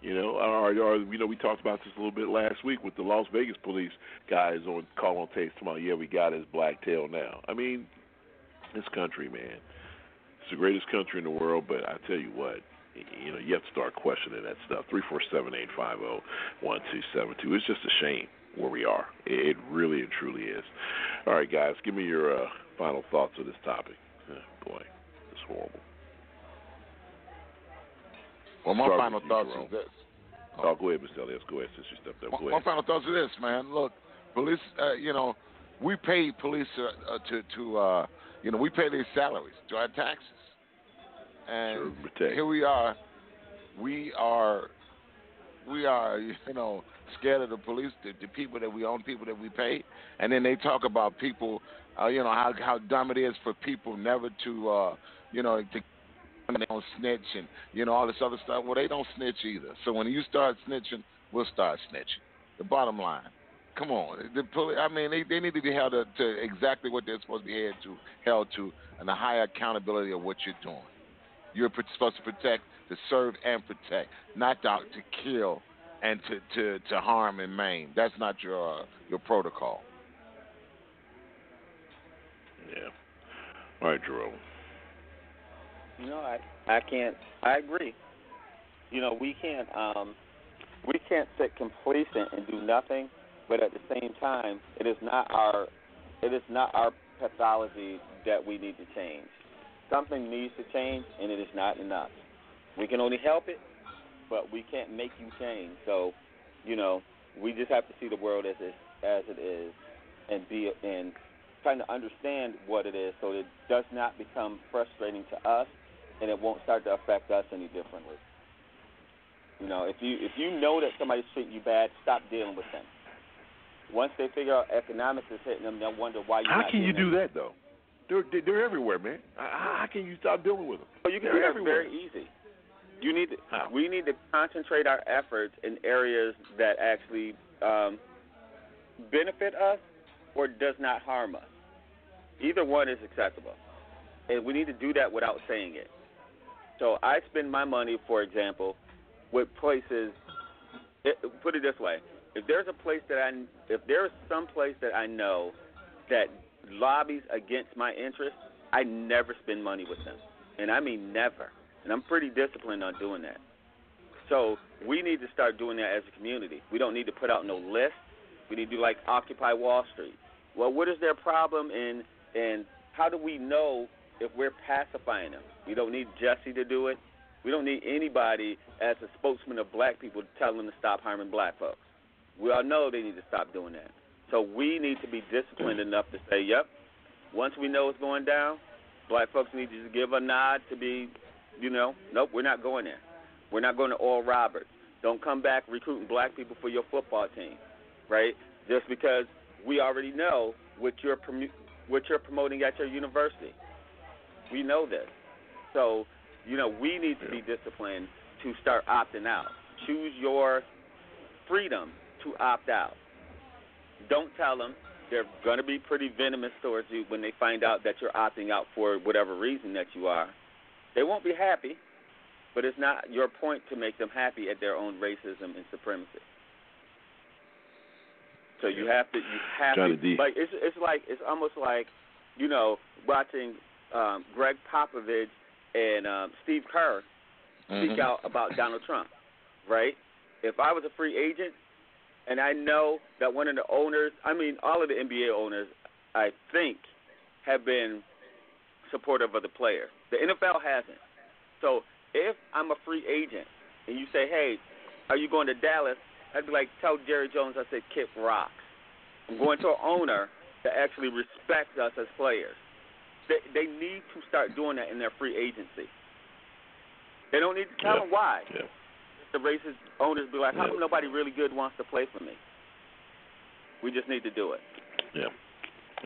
You know, or, or you know, we talked about this a little bit last week with the Las Vegas police guys on call on tapes talking about, yeah, we got his black tail now. I mean, this country, man, it's the greatest country in the world, but I tell you what, you know, you have to start questioning that stuff. Three four seven eight five zero one two seven two. It's just a shame where we are. It, really and truly is. All right, guys, give me your uh, final thoughts on this topic. Oh, boy, it's horrible. Well, my Start final you, thoughts Jerome. is this. Oh, go ahead, Mr. Elias. Go ahead, since you stepped up. My, Go my ahead. final thoughts are this, man. Look, police. Uh, you know, we pay police uh, uh, to to uh, you know we pay their salaries to our taxes, and here we are. We are we are you know scared of the police, the, the people that we own, people that we pay, and then they talk about people. Uh, you know how how dumb it is for people never to uh, you know to they don't snitch and you know all this other stuff. Well, they don't snitch either. So when you start snitching, we'll start snitching. The bottom line. Come on, the poli- I mean, they, they need to be held to, to exactly what they're supposed to be held to, held to, and a higher accountability of what you're doing. You're supposed to protect, to serve and protect, not to, to kill and to, to, to harm and maim. That's not your uh, your protocol. Yeah. All right, Jerome. No, I I can't. I agree. You know, we can't um, we can't sit complacent and do nothing, but at the same time, it is not our it is not our pathology that we need to change. Something needs to change, and it is not enough. We can only help it, but we can't make you change. So, you know, we just have to see the world as it as it is, and be and trying to understand what it is, so it does not become frustrating to us, and it won't start to affect us any differently. You know, if you if you know that somebody's treating you bad, stop dealing with them. Once they figure out economics is hitting them, they'll wonder why you. How can you do that though? They're they're everywhere, man. How, how can you stop dealing with them? Well, you can they're do that everywhere. very easy. You need to, we need to concentrate our efforts in areas that actually um, benefit us or does not harm us. Either one is acceptable, and we need to do that without saying it. So I spend my money, for example, with places. It, put it this way: if there's a place that I, if there's some place that I know that lobbies against my interests, I never spend money with them, and I mean never. And I'm pretty disciplined on doing that. So we need to start doing that as a community. We don't need to put out no list. We need to like Occupy Wall Street. Well, what is their problem, and and how do we know if we're pacifying them? We don't need Jesse to do it. We don't need anybody as a spokesman of black people to tell them to stop harming black folks. We all know they need to stop doing that. So we need to be disciplined mm. enough to say, yep, once we know what's going down, black folks need to just give a nod to be, you know, nope, we're not going there. We're not going to Oral Roberts. Don't come back recruiting black people for your football team, right? Just because we already know what you're promu- what you're promoting at your university. We know this. So, you know, we need to be disciplined to start opting out. Choose your freedom to opt out. Don't tell them they're going to be pretty venomous towards you when they find out that you're opting out for whatever reason that you are. They won't be happy, but it's not your point to make them happy at their own racism and supremacy. So you have to, you have Johnny to, D. like it's it's like it's almost like, you know, watching um, Gregg Popovich and um, Steve Kerr speak Mhm. out about Donald Trump, right? If I was a free agent and I know that one of the owners, I mean, all of the NBA owners, I think, have been supportive of the player. The NFL hasn't. So if I'm a free agent and you say, hey, are you going to Dallas? I'd be like, tell Jerry Jones I said Kip rocks. I'm going to an owner that actually respects us as players. They, they need to start doing that in their free agency. They don't need to tell Yeah. them why. Yeah. The racist owners be like, how come nobody really good wants to play for me? We just need to do it. Yeah,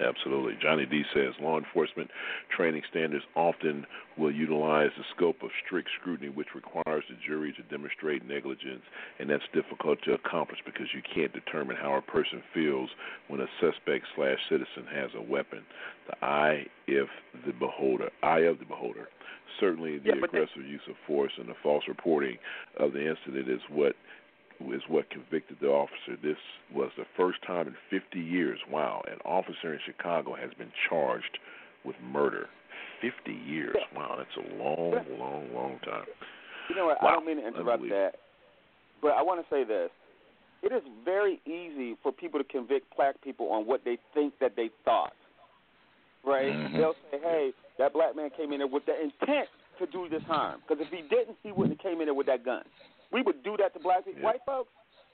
absolutely. Johnny D says law enforcement training standards often will utilize the scope of strict scrutiny, which requires the jury to demonstrate negligence, and that's difficult to accomplish because you can't determine how a person feels when a suspect slash citizen has a weapon. The eye, if the beholder, eye of the beholder. Certainly, the Yeah, aggressive use of force and the false reporting of the incident is what is what convicted the officer. This was the first time in 50 years, wow, an officer in Chicago has been charged with murder. 50 years. Wow, that's a long, long, long time. You know what? I don't mean to interrupt that, but I want to say this. It is very easy for people to convict black people on what they think that they thought. Right? Mhm. They'll say, "Hey, that black man came in there with the intent to do this harm. Because if he didn't, he wouldn't have came in there with that gun. We would do that to black people, white folks.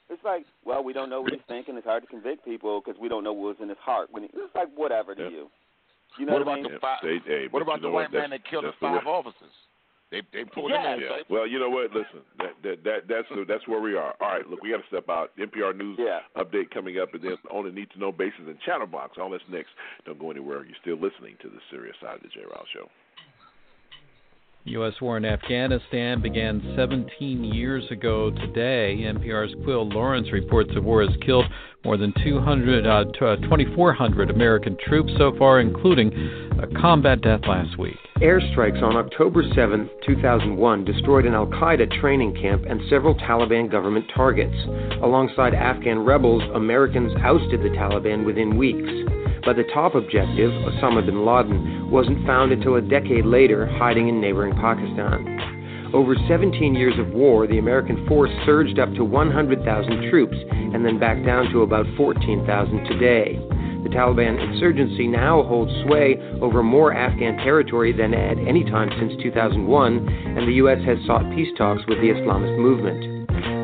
It's like, well, we don't know what he's thinking. It's hard to convict people because we don't know what was in his heart. When he, it's like whatever to you. You know what what, I about mean? the five? They- hey, what about the white what? man that killed the that's the five way- officers? They they pulled him in. Yeah. Well, you know what? Listen, that that, that that's that's where we are. All right, look, we got to step out. NPR news yeah. update coming up, and then on the need to know basis and Chatterbox. All that's next. Don't go anywhere. You're still listening to the serious side of the J. Rouse Show. U.S. war in Afghanistan began 17 years ago today. NPR's Quil Lawrence reports the war has killed more than 200, uh, uh, 2,400 American troops so far, including a combat death last week. Airstrikes on October 7, 2001, destroyed an Al Qaeda training camp and several Taliban government targets. Alongside Afghan rebels, Americans ousted the Taliban within weeks. But the top objective, Osama bin Laden, wasn't found until a decade later, hiding in neighboring Pakistan. Over 17 years of war, the American force surged up to 100,000 troops and then back down to about 14,000 today. The Taliban insurgency now holds sway over more Afghan territory than at any time since 2001, and the U.S. has sought peace talks with the Islamist movement.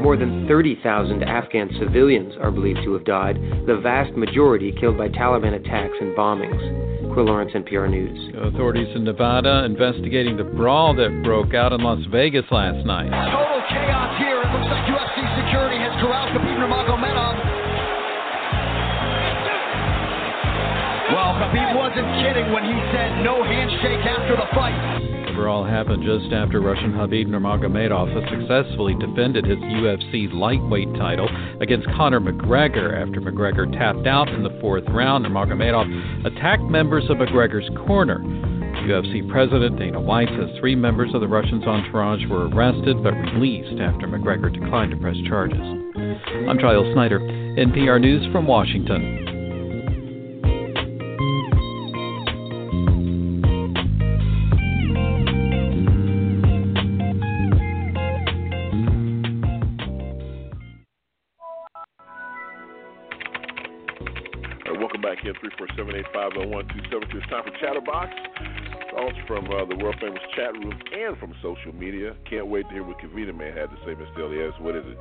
More than 30,000 Afghan civilians are believed to have died, the vast majority killed by Taliban attacks and bombings. Quil Lawrence, NPR News. Authorities in Nevada investigating the brawl that broke out in Las Vegas last night. Total chaos here. It looks like UFC security has corralled Khabib Nurmagomedov. Well, Khabib wasn't kidding when he said no handshake after the fight. The brawl happened just after Russian Khabib Nurmagomedov successfully defended his UFC lightweight title against Conor McGregor. After McGregor tapped out in the fourth round, Nurmagomedov attacked members of McGregor's corner. UFC President Dana White says three members of the Russian's entourage were arrested but released after McGregor declined to press charges. I'm Giles Snyder, NPR News from Washington. In 347-850-1272. It's time for Chatterbox. Thoughts from uh, the world famous chat room and from social media. Can't wait to hear what Kavita Man had to say, Mr. Elias. What is it?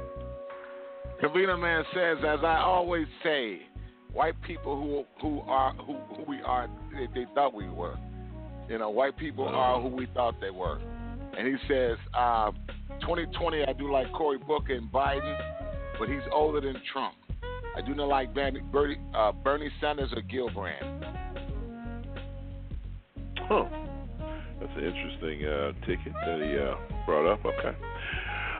Kavita Man says, as I always say, white people who who are who, who we are, they, they, thought we were. You know, white people are who we thought they were. And he says, uh, 2020, I do like Cory Booker and Biden, but he's older than Trump. I do not like Bernie, uh, Sanders or Gillibrand. Huh. That's an interesting uh, ticket that he uh, brought up. Okay.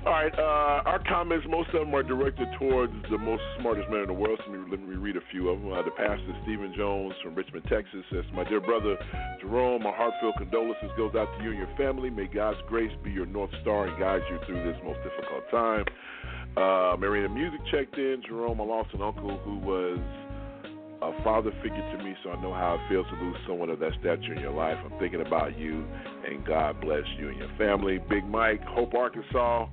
All right. Uh, our comments, most of them are directed towards the most smartest man in the world. So let me, let me read a few of them. Uh, the pastor, Stephen Jones from Richmond, Texas, says, My dear brother Jerome, my heartfelt condolences goes out to you and your family. May God's grace be your North Star and guide you through this most difficult time. Uh, Marina Music checked in. Jerome, I lost an uncle who was a father figure to me, so I know how it feels to lose someone of that stature in your life. I'm thinking about you, and God bless you and your family. Big Mike, Hope, Arkansas.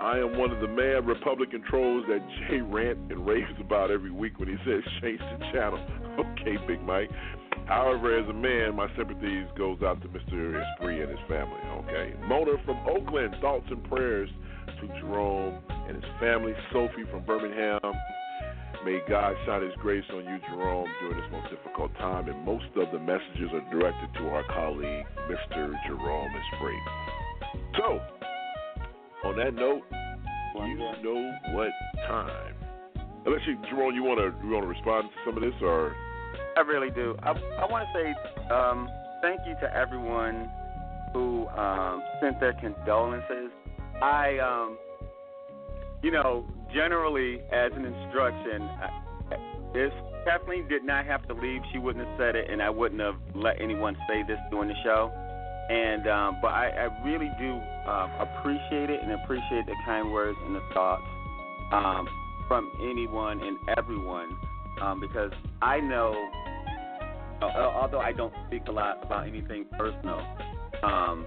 I am one of the mad Republican trolls that Jay rant and raves about every week when he says change the channel. Okay, Big Mike. However, as a man, my sympathies goes out to Mr. Esprit and his family. Okay, Mona from Oakland, thoughts and prayers to Jerome and his family. Sophie from Birmingham. May God shine His grace on you, Jerome, during this most difficult time. And most of the messages are directed to our colleague, Mr. Jerome Esprit. So, on that note, you know what time. Unless you, Jerome, you want to you want to respond to some of this, or I really do. I, I want to say um, thank you to everyone who um, sent their condolences I, um, you know, generally as an instruction, if Kathleen did not have to leave, she wouldn't have said it, and I wouldn't have let anyone say this during the show. And um, but I, I really do uh, appreciate it and appreciate the kind words and the thoughts um, from anyone and everyone um, because I know, uh, although I don't speak a lot about anything personal, um,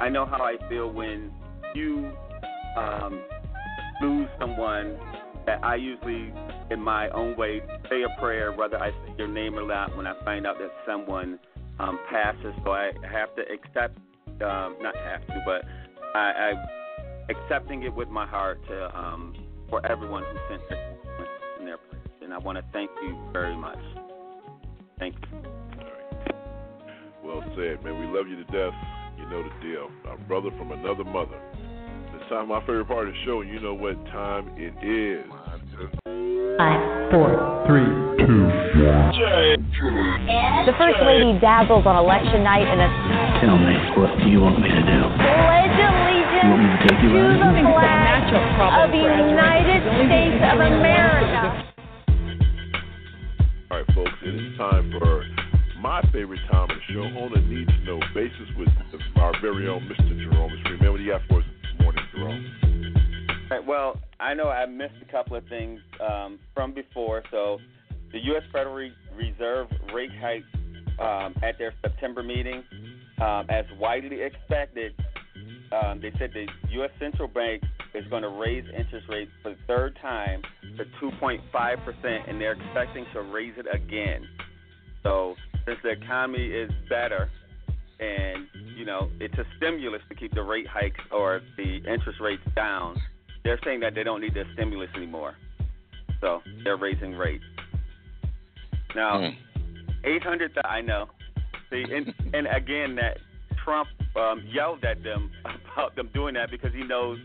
I know how I feel when you um, lose someone, that I usually, in my own way, say a prayer, whether I say your name or not, when I find out that someone um, passes. So I have to accept, um, not have to, but I, I accepting it with my heart to um, for everyone who sent their in their prayers. And I want to thank you very much. Thank you. Well said, man. We love you to death. You know the deal. Our brother from another mother time, my favorite part of the show, you know what time it is. Five, four, three, two, one. The First Lady dazzles on election night in a. Tell me, what do you want me to do? Pledge allegiance to the flag of the United States of America. All right, folks, it is time for my favorite time of the show on a need to know basis with our very own Mr. Jerome. Remember, what do you got for us Jerome? Well, I know I missed a couple of things um, from before. So, the U.S. Federal reserve rate hike um, at their September meeting, um, as widely expected. Um, they said the U.S. Central Bank is going to raise interest rates for the third time to 2.5 percent, and they're expecting to raise it again. So since the economy is better, and you know it's a stimulus to keep the rate hikes or the interest rates down, they're saying that they don't need the stimulus anymore. So they're raising rates. Now, 800. Th- I know. See, and and again that Trump um, yelled at them about them doing that because he knows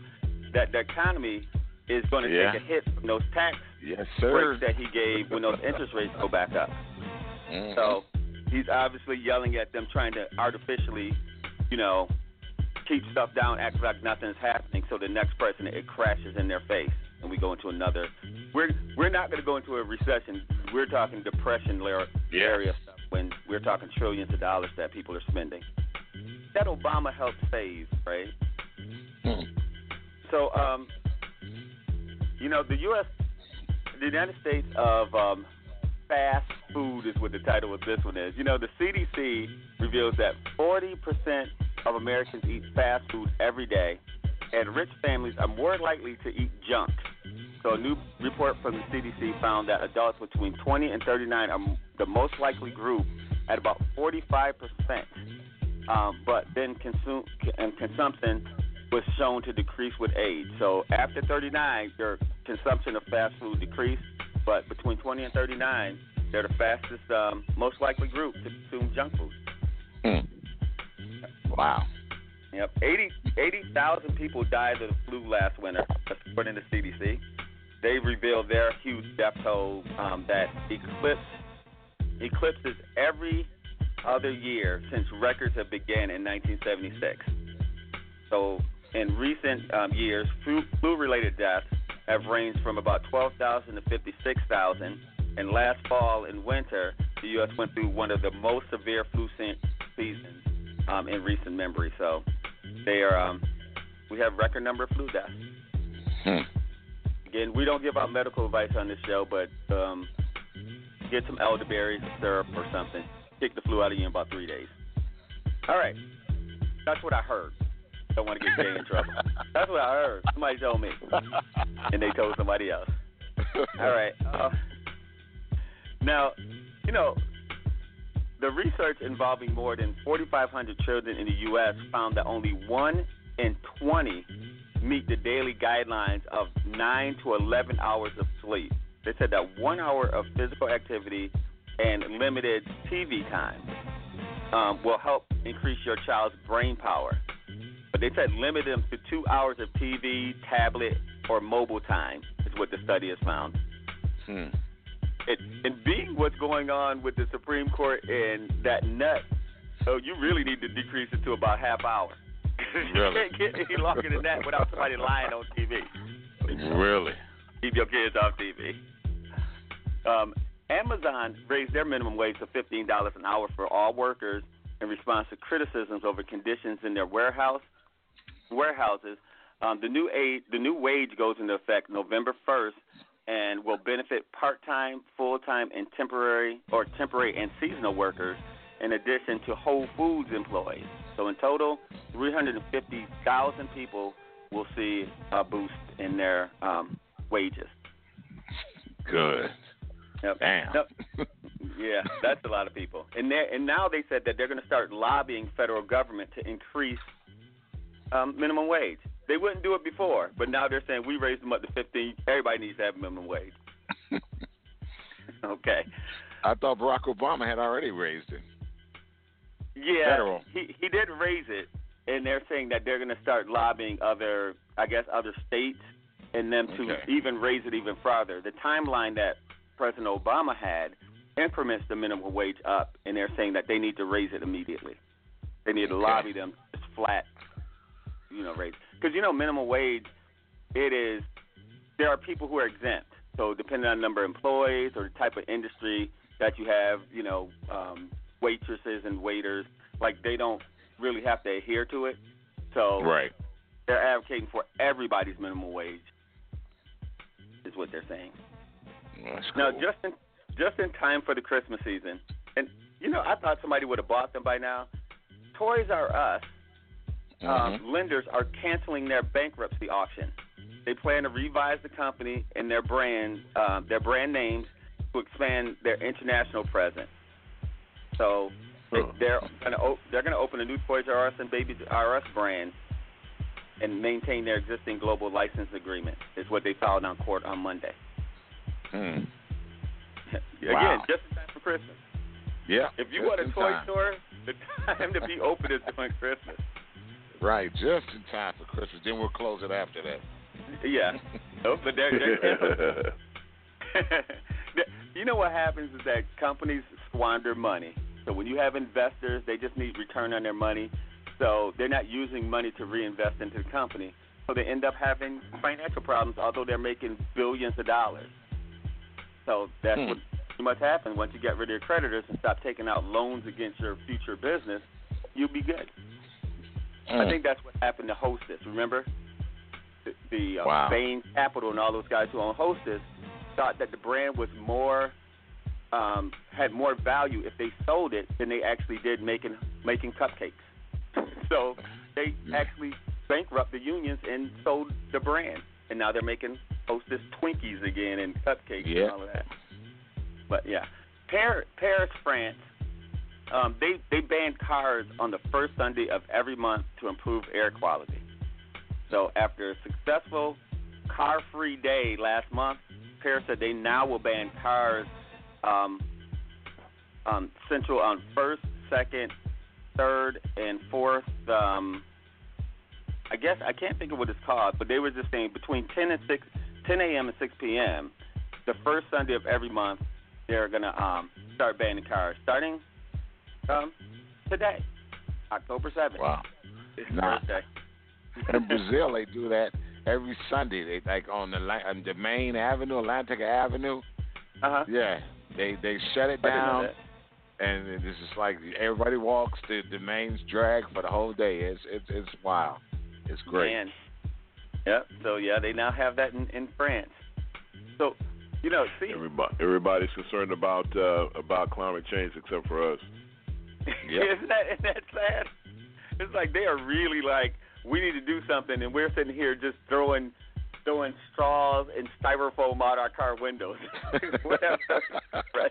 that the economy is going to Yeah. take a hit from those tax Yes, breaks that he gave when those interest rates go back up. Mhm. So he's obviously yelling at them, trying to artificially, you know, keep stuff down, act like nothing's happening, so the next person it crashes in their face, and we go into another. We're we're not going to go into a recession. We're talking depression area area stuff when we're talking trillions of dollars that people are spending. That Obama helped save, right? So, um, you know, the U.S., the United States of um, fast food is what the title of this one is. You know, the CDC reveals that 40% of Americans eat fast food every day, and rich families are more likely to eat junk. So, a new report from the CDC found that adults between 20 and 39 are the most likely group at about 45%. Um, but then consume and consumption was shown to decrease with age. So after 39, their consumption of fast food decreased, but between 20 and 39, they're the fastest, um, most likely group to consume junk food. Wow. Yep, 80 80,000 people died of the flu last winter, according to CDC. They revealed their huge death toll um, that eclipsed eclipses every other year since records have began in 1976. So, in recent um, years, flu-related deaths have ranged from about 12,000 to 56,000. And last fall and winter, the U.S. went through one of the most severe flu se- seasons um, in recent memory. So, they are um, we have record number of flu deaths. Again, we don't give out medical advice on this show, but um, get some elderberry syrup or something. Kick the flu out of you in about three days. All right, that's what I heard. I don't want to get Jay in trouble. That's what I heard. Somebody told me, and they told somebody else. All right. Uh, now, you know, the research involving more than 4,500 children in the U.S. found that only one in 20 meet the daily guidelines of 9 to 11 hours of sleep. They said that one hour of physical activity and limited TV time um, will help increase your child's brain power. But they said limit them to two hours of TV, tablet, or mobile time, is what the study has found. Hmm. It, and being what's going on with the Supreme Court and that nut, so you really need to decrease it to about half hour. you Really? can't get any longer than that without somebody lying on TV. Really? Keep your kids off TV. Um, Amazon raised their minimum wage to fifteen dollars an hour for all workers in response to criticisms over conditions in their warehouse warehouses. Um, the new aid, the new wage goes into effect November first, and will benefit part-time, full-time, and temporary or temporary and seasonal workers, in addition to Whole Foods employees. So in total, 350,000 people will see a boost in their um, wages. Good. Yep. Damn. Yep. yeah, that's a lot of people. And and now they said that they're going to start lobbying federal government to increase um, minimum wage. They wouldn't do it before, but now they're saying we raised them up to 15. Everybody needs to have minimum wage. okay. I thought Barack Obama had already raised it. Yeah, Federal. he he did raise it, and they're saying that they're going to start lobbying other, I guess, other states, and them to Okay. even raise it even farther. The timeline that President Obama had increments the minimum wage up, and they're saying that they need to raise it immediately. They need to lobby them just flat, you know, raise because you know minimum wage, it is. There are people who are exempt, so depending on number of employees or the type of industry that you have, you know, um, waitresses and waiters, like they don't really have to adhere to it. So Right. they're advocating for everybody's minimum wage. Is what they're saying. That's Now, cool. Justin just in time for the Christmas season. And you know, I thought somebody would have bought them by now. Toys R Us um, lenders are canceling their bankruptcy auction. They plan to revise the company and their brand, um, their brand names, to expand their international presence. So they, they're gonna o- they're gonna open a new Toys R Us and Baby R Us brand and maintain their existing global license agreement. Is what they filed on court on Monday. Hmm. Again, Wow. just in time for Christmas. Yeah. If you want a toy time. store, the time to be open is during Christmas. Right, just in time for Christmas. Then we'll close it after that. Yeah. Nope, but they're you know what happens is that companies squander money. So when you have investors, they just need return on their money. So they're not using money to reinvest into the company. So they end up having financial problems, although they're making billions of dollars. So that's Hmm. what much happens once you get rid of your creditors and stop taking out loans against your future business. You'll be good. I Hmm. think that's what happened to Hostess. Remember, the, the uh, Wow. Bain Capital and all those guys who own Hostess thought that the brand was more um, had more value if they sold it than they actually did making making cupcakes. so they actually bankrupted the unions and sold the brand, and now they're making Hostess Twinkies again and cupcakes Yeah. and all of that. But yeah, Paris, Paris France um, they they banned cars on the first Sunday of every month to improve air quality. So after a successful car-free day last month, Paris said they now will ban cars um, um, central on first, second, third, and fourth. Um, I guess I can't think of what it's called, but they were just saying between 10 and 6, 10 a.m. and 6 p.m. The first Sunday of every month, they're gonna um, start banning cars starting um, today, October 7th. Wow. It's Nah. Thursday. In Brazil, they do that every Sunday. They like on the on the main avenue, Atlantic Avenue. Uh-huh. Yeah, they they shut it I didn't know down, and it's just like everybody walks the the main drag for the whole day. It's it's it's wild. It's great. Man. Yep. So yeah, they now have that in, in France. So, you know, see, Everybody, everybody's concerned about uh, about climate change except for us. isn't that isn't that sad? It's like they are really like we need to do something, and we're sitting here just throwing throwing straws and styrofoam out our car windows. Right?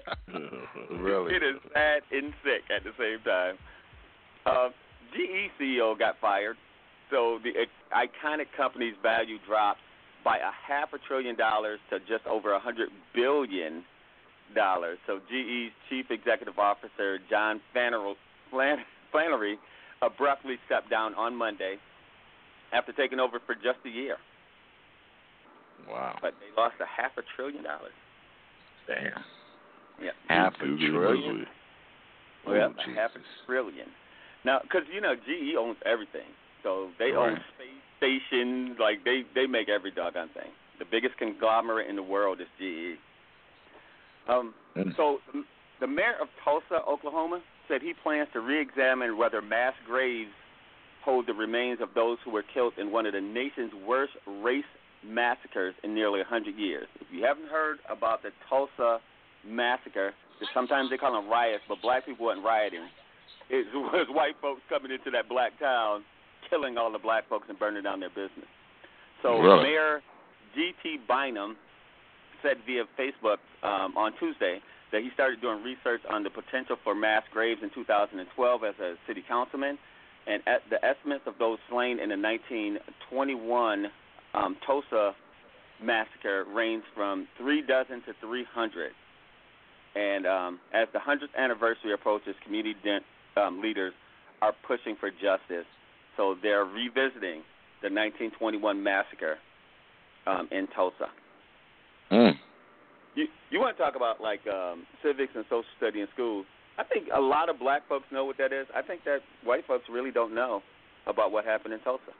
Really? It is sad and sick at the same time. Uh, GE CEO got fired, so the iconic company's value dropped by a half a trillion dollars to just over a hundred billion dollars. So GE's chief executive officer John Flannery, abruptly stepped down on Monday after taking over for just a year. Wow. But they lost a half a trillion dollars. Damn. Yeah. Half a trillion. Well, oh, yeah, Oh, a half a trillion. Now, because you know, GE owns everything, so they own space stations. Like they they make every doggone thing. The biggest conglomerate in the world is GE. Um, Mm. so the- the mayor of Tulsa, Oklahoma, said he plans to re-examine whether mass graves hold the remains of those who were killed in one of the nation's worst race massacres in nearly 100 years. If you haven't heard about the Tulsa massacre, sometimes they call them riots, but black people weren't rioting. It was white folks coming into that black town, killing all the black folks and burning down their business. So Really? Mayor G.T. Bynum said via Facebook um, on Tuesday that he started doing research on the potential for mass graves in 2012 as a city councilman, and at the estimates of those slain in the 1921 um, Tulsa massacre range from three dozen to 300. And um, as the 100th anniversary approaches, community de- um, leaders are pushing for justice. So they're revisiting the 1921 massacre um, in Tulsa. Mm. You you want to talk about like um, civics and social study in schools? I think a lot of black folks know what that is. I think that white folks really don't know about what happened in Tulsa.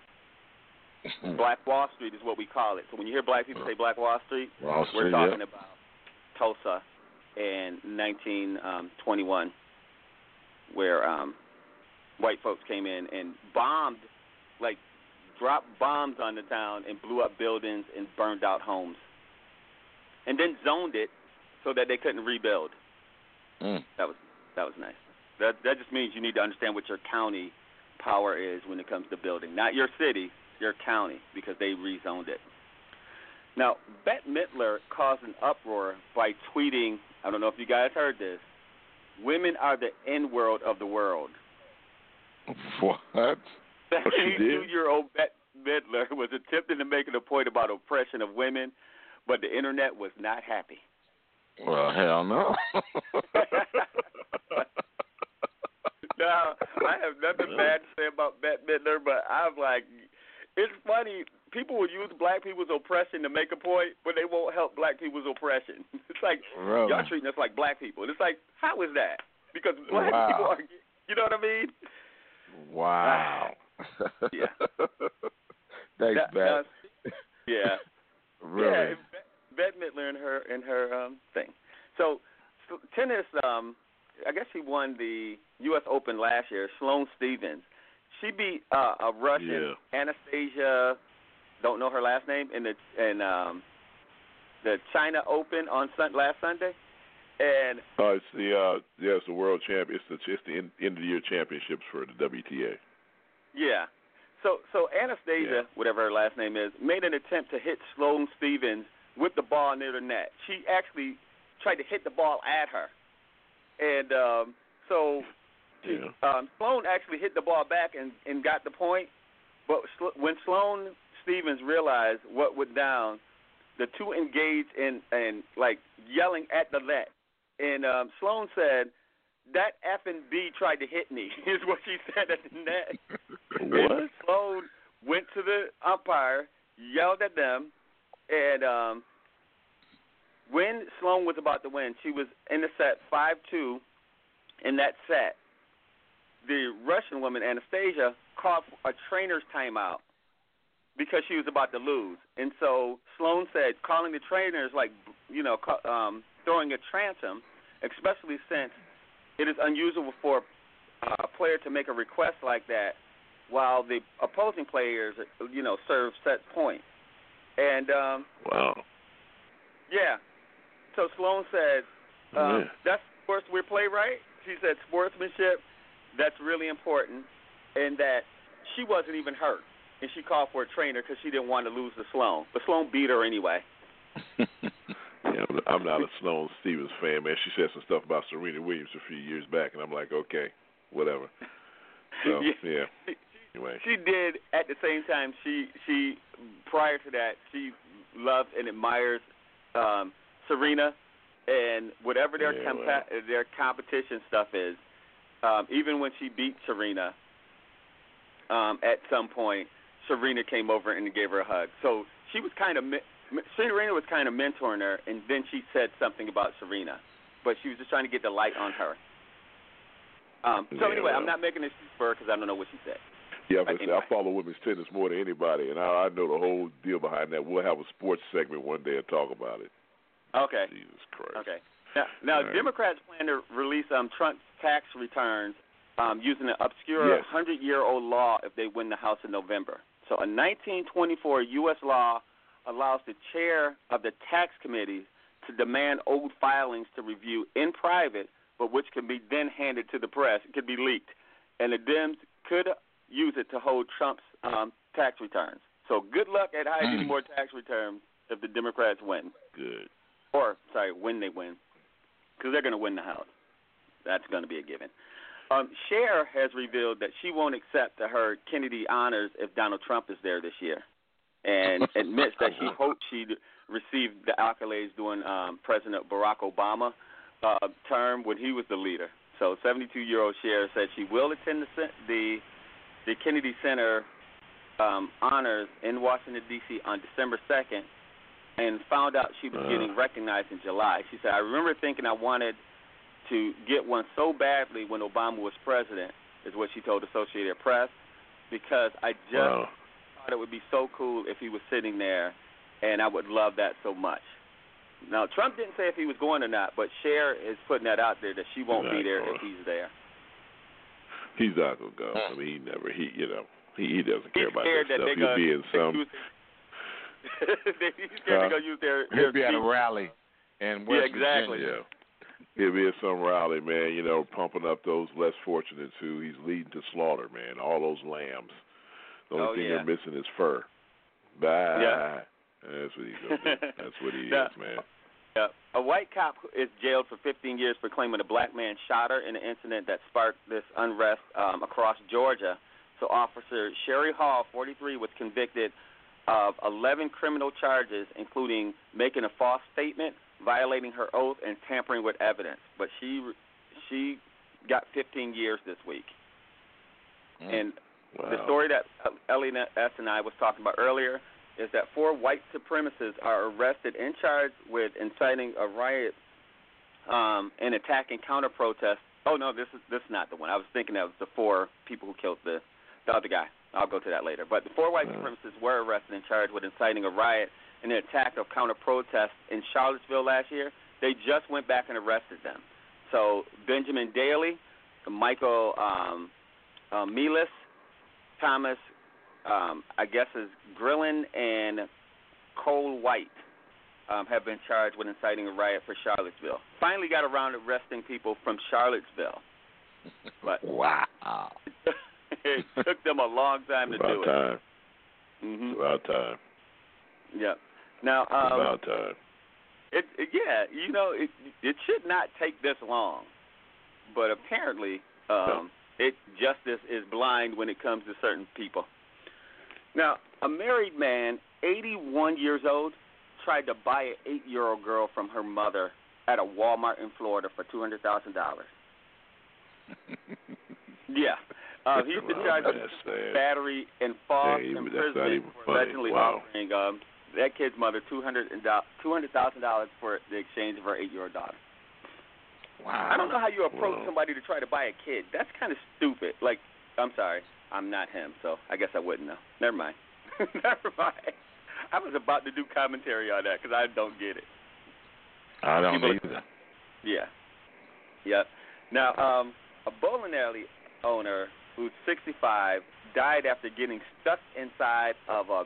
Black Wall Street is what we call it. So when you hear black people say Black Wall Street, Wall we're talking yeah. about Tulsa in 1921, where um, white folks came in and bombed, like dropped bombs on the town and blew up buildings and burned out homes, and then zoned it so that they couldn't rebuild. Mm. That was that was nice. That that just means you need to understand what your county power is when it comes to building, not your city, your county, because they rezoned it. Now, Bette Midler caused an uproar by tweeting. I don't know if you guys heard this. Women are the N world of the world. What? Oh, she did? Two-year-old Bette Midler was attempting to make a point about oppression of women, but the internet was not happy. Well, hell no. now, I have nothing bad to say about Bette Midler, but I'm like, it's funny. People will use black people's oppression to make a point, but they won't help black people's oppression. It's like Really? y'all treating us like black people. And it's like, how is that? Because black Wow. people are, you know what I mean? Wow. Yeah. Thanks, That- Beth. Yeah. Really? Yeah, Bette Midler in her in her um thing. So, so tennis, um, I guess she won the U.S. Open last year. Sloane Stevens, she beat uh, a Russian Anastasia. Don't know her last name in the in um the China Open on sun, last Sunday, and Oh, it's the uh, yeah, it's the world champ. It's the it's the end, end of the year championships for the WTA. Yeah. So so Anastasia, whatever her last name is, made an attempt to hit Sloane Stevens with the ball near the net. She actually tried to hit the ball at her, and um, so she, um, Sloane actually hit the ball back and and got the point. But Sl- when Sloane Stevens realized what went down, the two engaged in and like yelling at the net. And um, Sloane said, "That F and B tried to hit me," is what she said at the net. And Sloane went to the umpire, yelled at them, and um, when Sloane was about to win, she was in the set five two. In that set, the Russian woman Anastasia called a trainer's timeout because she was about to lose, and so Sloane said calling the trainers like you know um, throwing a tantrum, especially since it is unusual for a player to make a request like that while the opposing players, you know, serve set point. And um, Wow. yeah, so Sloane said, um, Yeah. "That's sports we play, right?" She said, "Sportsmanship, that's really important," and that she wasn't even hurt, and she called for a trainer because she didn't want to lose to Sloane, but Sloane beat her anyway. Yeah, I'm- not a Sloane Stevens fan, man. She said some stuff about Serena Williams a few years back, and I'm like, okay, whatever. So Yeah. yeah. Anyway. She did at the same time. She she prior to that she loves and admires um, Serena, and whatever their Yeah, compa- their competition stuff is. Um, even when she beat Serena, um, at some point, Serena came over and gave her a hug. So she was kind of Serena was kind of mentoring her, and then she said something about Serena, but she was just trying to get the light on her. Um, so Yeah, anyway, well. I'm not making an excuse for her because I don't know what she said. Yeah, but Anyway. I follow women's tennis more than anybody, and I, I know the whole deal behind that. We'll have a sports segment one day and talk about it. Okay. Jesus Christ. Okay. Now, now right. Democrats plan to release um, Trump's tax returns um, using an obscure Yes. 100-year-old law if they win the House in November. So, a 1924 U.S. law allows the chair of the tax committees to demand old filings to review in private, but which can be then handed to the press. It could be leaked, and the Dems could use it to hold Trump's um, tax returns. So, good luck at hiding Mm. more tax returns if the Democrats win Good. or sorry, when they win, because they're going to win the House. That's going to be a given. Um, Cher has revealed that she won't accept her Kennedy honors if Donald Trump is there this year, and admits that she hoped she'd receive the accolades during um, President Barack Obama uh, term when he was the leader. So, 72-year-old Cher said she will attend the the, the Kennedy Center um, honors in Washington D.C. on December 2nd, and found out she was Uh. getting recognized in July. She said, "I remember thinking I wanted to get one so badly when Obama was president," is what she told Associated Press, because I just Wow. thought it would be so cool if he was sitting there, and I would love that so much. Now, Trump didn't say if he was going or not, but Cher is putting that out there that she won't be there if he's there. He's not gonna go. I mean, he never. He, you know, he, he doesn't care He's about scared that that stuff. they're He'll be in some. he's scared Huh? they're gonna use their, He'll their be at a rally, in West yeah, exactly. Virginia. He'll be at some rally, man, you know, pumping up those less fortunate who he's leading to slaughter, man. All those lambs. The only Oh, thing yeah. they're missing is fur. Bye. Yeah. That's what he's gonna do. That's what he Now- is, man. Yeah. A white cop is jailed for 15 years for claiming a black man shot her in an incident that sparked this unrest um, across Georgia. So, Officer Sherry Hall, 43, was convicted of 11 criminal charges, including making a false statement, violating her oath, and tampering with evidence. But she she got 15 years this week. And the story that Elliot S. and I was talking about earlier is that four white supremacists are arrested and charged with inciting a riot um, and attacking counter protests. Oh no, this is this is not the one. I was thinking that was the four people who killed the the other guy. I'll go to that later. But the four white supremacists were arrested and charged with inciting a riot and an attack of counter protests in Charlottesville last year. They just went back and arrested them. So Benjamin Daley, Michael um, uh, Thomas, um, I guess is Grillin and Cole White um, have been charged with inciting a riot for Charlottesville. Finally got around to arresting people from Charlottesville. But wow, it took them a long time to About do time. it. hmm It's about time. Yeah. Now, um, about time. it, it yeah, you know, it it should not take this long, but apparently, um, it justice is blind when it comes to certain people. Now, a married man, 81 years old, tried to buy an eight-year-old girl from her mother at a Walmart in Florida for two hundred thousand dollars. Yeah. Uh, he's been charged with battery and false Yeah, imprisonment for allegedly Wow. offering um, that kid's mother two hundred and two hundred thousand dollars for the exchange of her eight-year-old daughter. Wow. I don't know how you approach Wow. somebody to try to buy a kid. That's kind of stupid. Like, I'm sorry, I'm not him, so I guess I wouldn't know. Never mind. Never mind. I was about to do commentary on that because I don't get it. I don't People- either. Yeah. Yep. Now, um, a bowling alley owner who's 65 died after getting stuck inside of a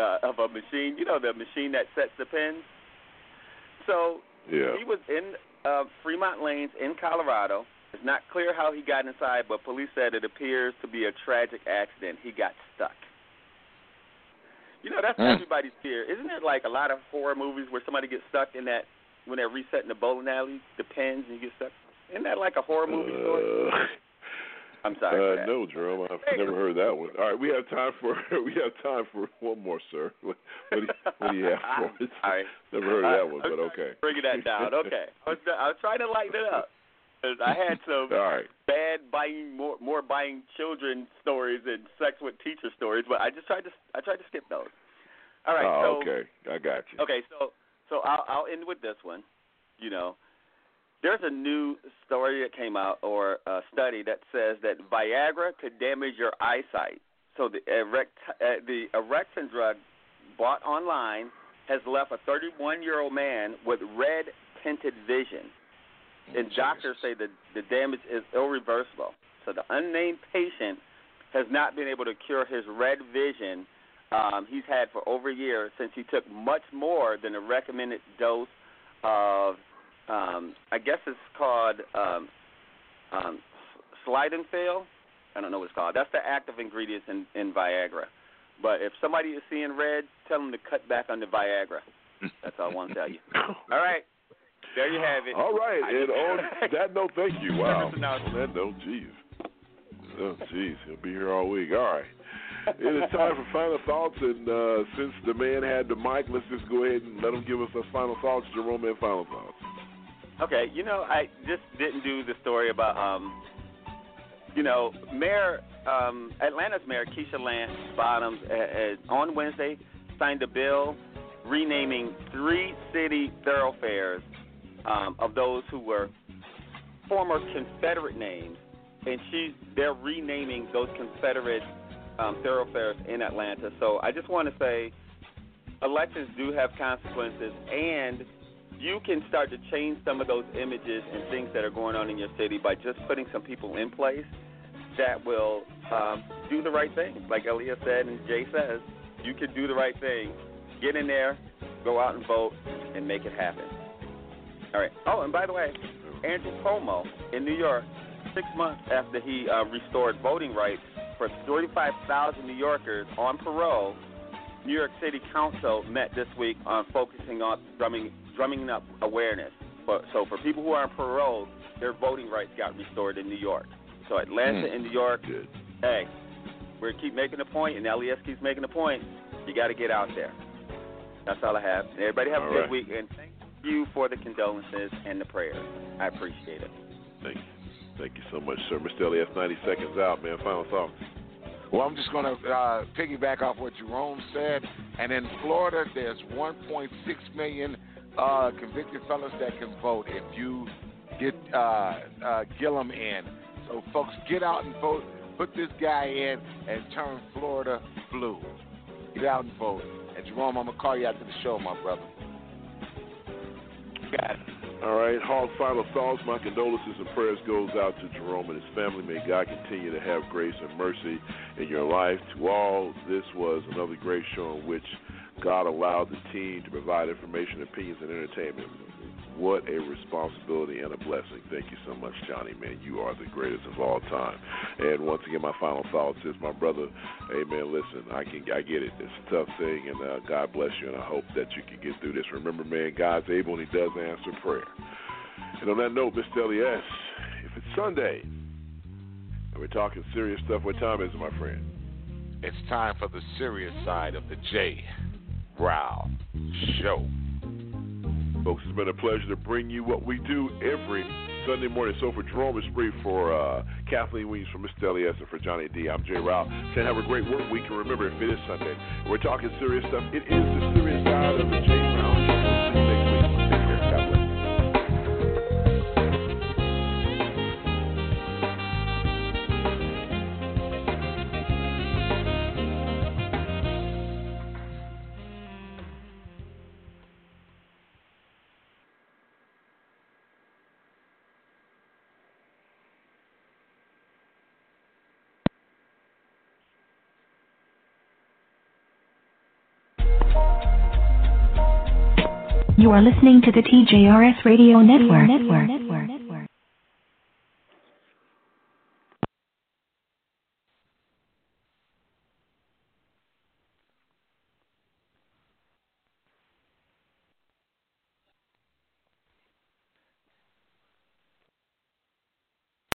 uh, of a machine. You know the machine that sets the pins. So Yeah. he was in uh, Fremont Lanes in Colorado. It's not clear how he got inside, but police said it appears to be a tragic accident. He got stuck. You know, that's Mm. everybody's fear. Isn't it like a lot of horror movies where somebody gets stuck in that when they're resetting the bowling alley, the pins, and you get stuck? Isn't that like a horror movie story? Uh, I'm sorry. uh, no, Jerome, I've never heard that one. All right, we have time for we have time for one more, sir. What, what, do, you, what do you have for us? All right. Never heard of that one, but okay. Bringing that down. Okay. I was, I was trying to lighten it up. I had some right. bad buying more more buying children stories and sex with teacher stories, but I just tried to I tried to skip those. All right. oh, so okay. I got you. Okay, so so I'll I'll end with this one. You know, there's a new story that came out or a study that says that Viagra could damage your eyesight. So the erect uh, the erection drug bought online has left a 31 year old man with red tinted vision, and doctors say that the damage is irreversible. So the unnamed patient has not been able to cure his red vision um, he's had for over a year since he took much more than the recommended dose of, um, I guess it's called um, um, Slidenfil. I don't know what it's called. That's the active ingredients in, in Viagra. But if somebody is seeing red, tell them to cut back on the Viagra. That's all I want to tell you. All right. There you have it. All right, I and on that note, thank you. Wow. Announcement. That note, jeez. Oh, jeez, he'll be here all week. All right. It is time for final thoughts, and uh, since the man had the mic, let's just go ahead and let him give us our final thoughts. Jerome, and final thoughts. Okay, you know, I just didn't do the story about, um, you know, Mayor, um, Atlanta's Mayor Keisha Lance Bottoms uh, uh, on Wednesday signed a bill renaming three city thoroughfares um, of those who were former Confederate names, and she they're renaming those Confederate um, thoroughfares in Atlanta. So I just want to say, elections do have consequences, and you can start to change some of those images and things that are going on in your city by just putting some people in place that will um, do the right thing. Like Elia said and Jay says, you can do the right thing. Get in there, go out and vote, and make it happen. All right. Oh, and by the way, Andrew Cuomo in New York, six months after he uh, restored voting rights for 35,000 New Yorkers on parole, New York City Council met this week on focusing on drumming, drumming up awareness. For, so for people who are on parole, their voting rights got restored in New York. So Atlanta Mm. and New York, Good. hey, we keep making a point, and LES keeps making a point. You got to get out there. That's all I have. Everybody have All a good right. week, and thank you for the condolences and the prayers. I appreciate it. Thank you. Thank you so much, sir. Mr. Elias, 90 seconds out, man. Final thoughts. Well, I'm just going to uh, piggyback off what Jerome said. And in Florida, there's 1.6 million uh, convicted felons that can vote if you get uh, uh, Gillum in. So, folks, get out and vote. Put this guy in and turn Florida blue. Get out and vote. And Jerome, I'm gonna call you after the show, my brother. It. All right, Hog final thoughts. My condolences and prayers goes out to Jerome and his family. May God continue to have grace and mercy in your life. To all, this was another great show in which God allowed the team to provide information, opinions, and entertainment. What a responsibility and a blessing. Thank you so much, Johnny, man. You are the greatest of all time. And once again, my final thoughts is, my brother, hey, man, listen, I can, I get it. It's a tough thing, and uh, God bless you, and I hope that you can get through this. Remember, man, God's able, and He does answer prayer. And on that note, Mr. Elias, if it's Sunday, and we're talking serious stuff, what time is it, my friend? It's time for the serious side of the J. Rao Show. Folks, it's been a pleasure to bring you what we do every Sunday morning. So for Jerome Esprit, for uh, Kathleen Weems, for Mr. Elias, and for Johnny D, I'm Jay Rao. Saying have a great work week, and remember, if it is Sunday, we're talking serious stuff, it is the serious side of the You are listening to the TJRS Radio Network.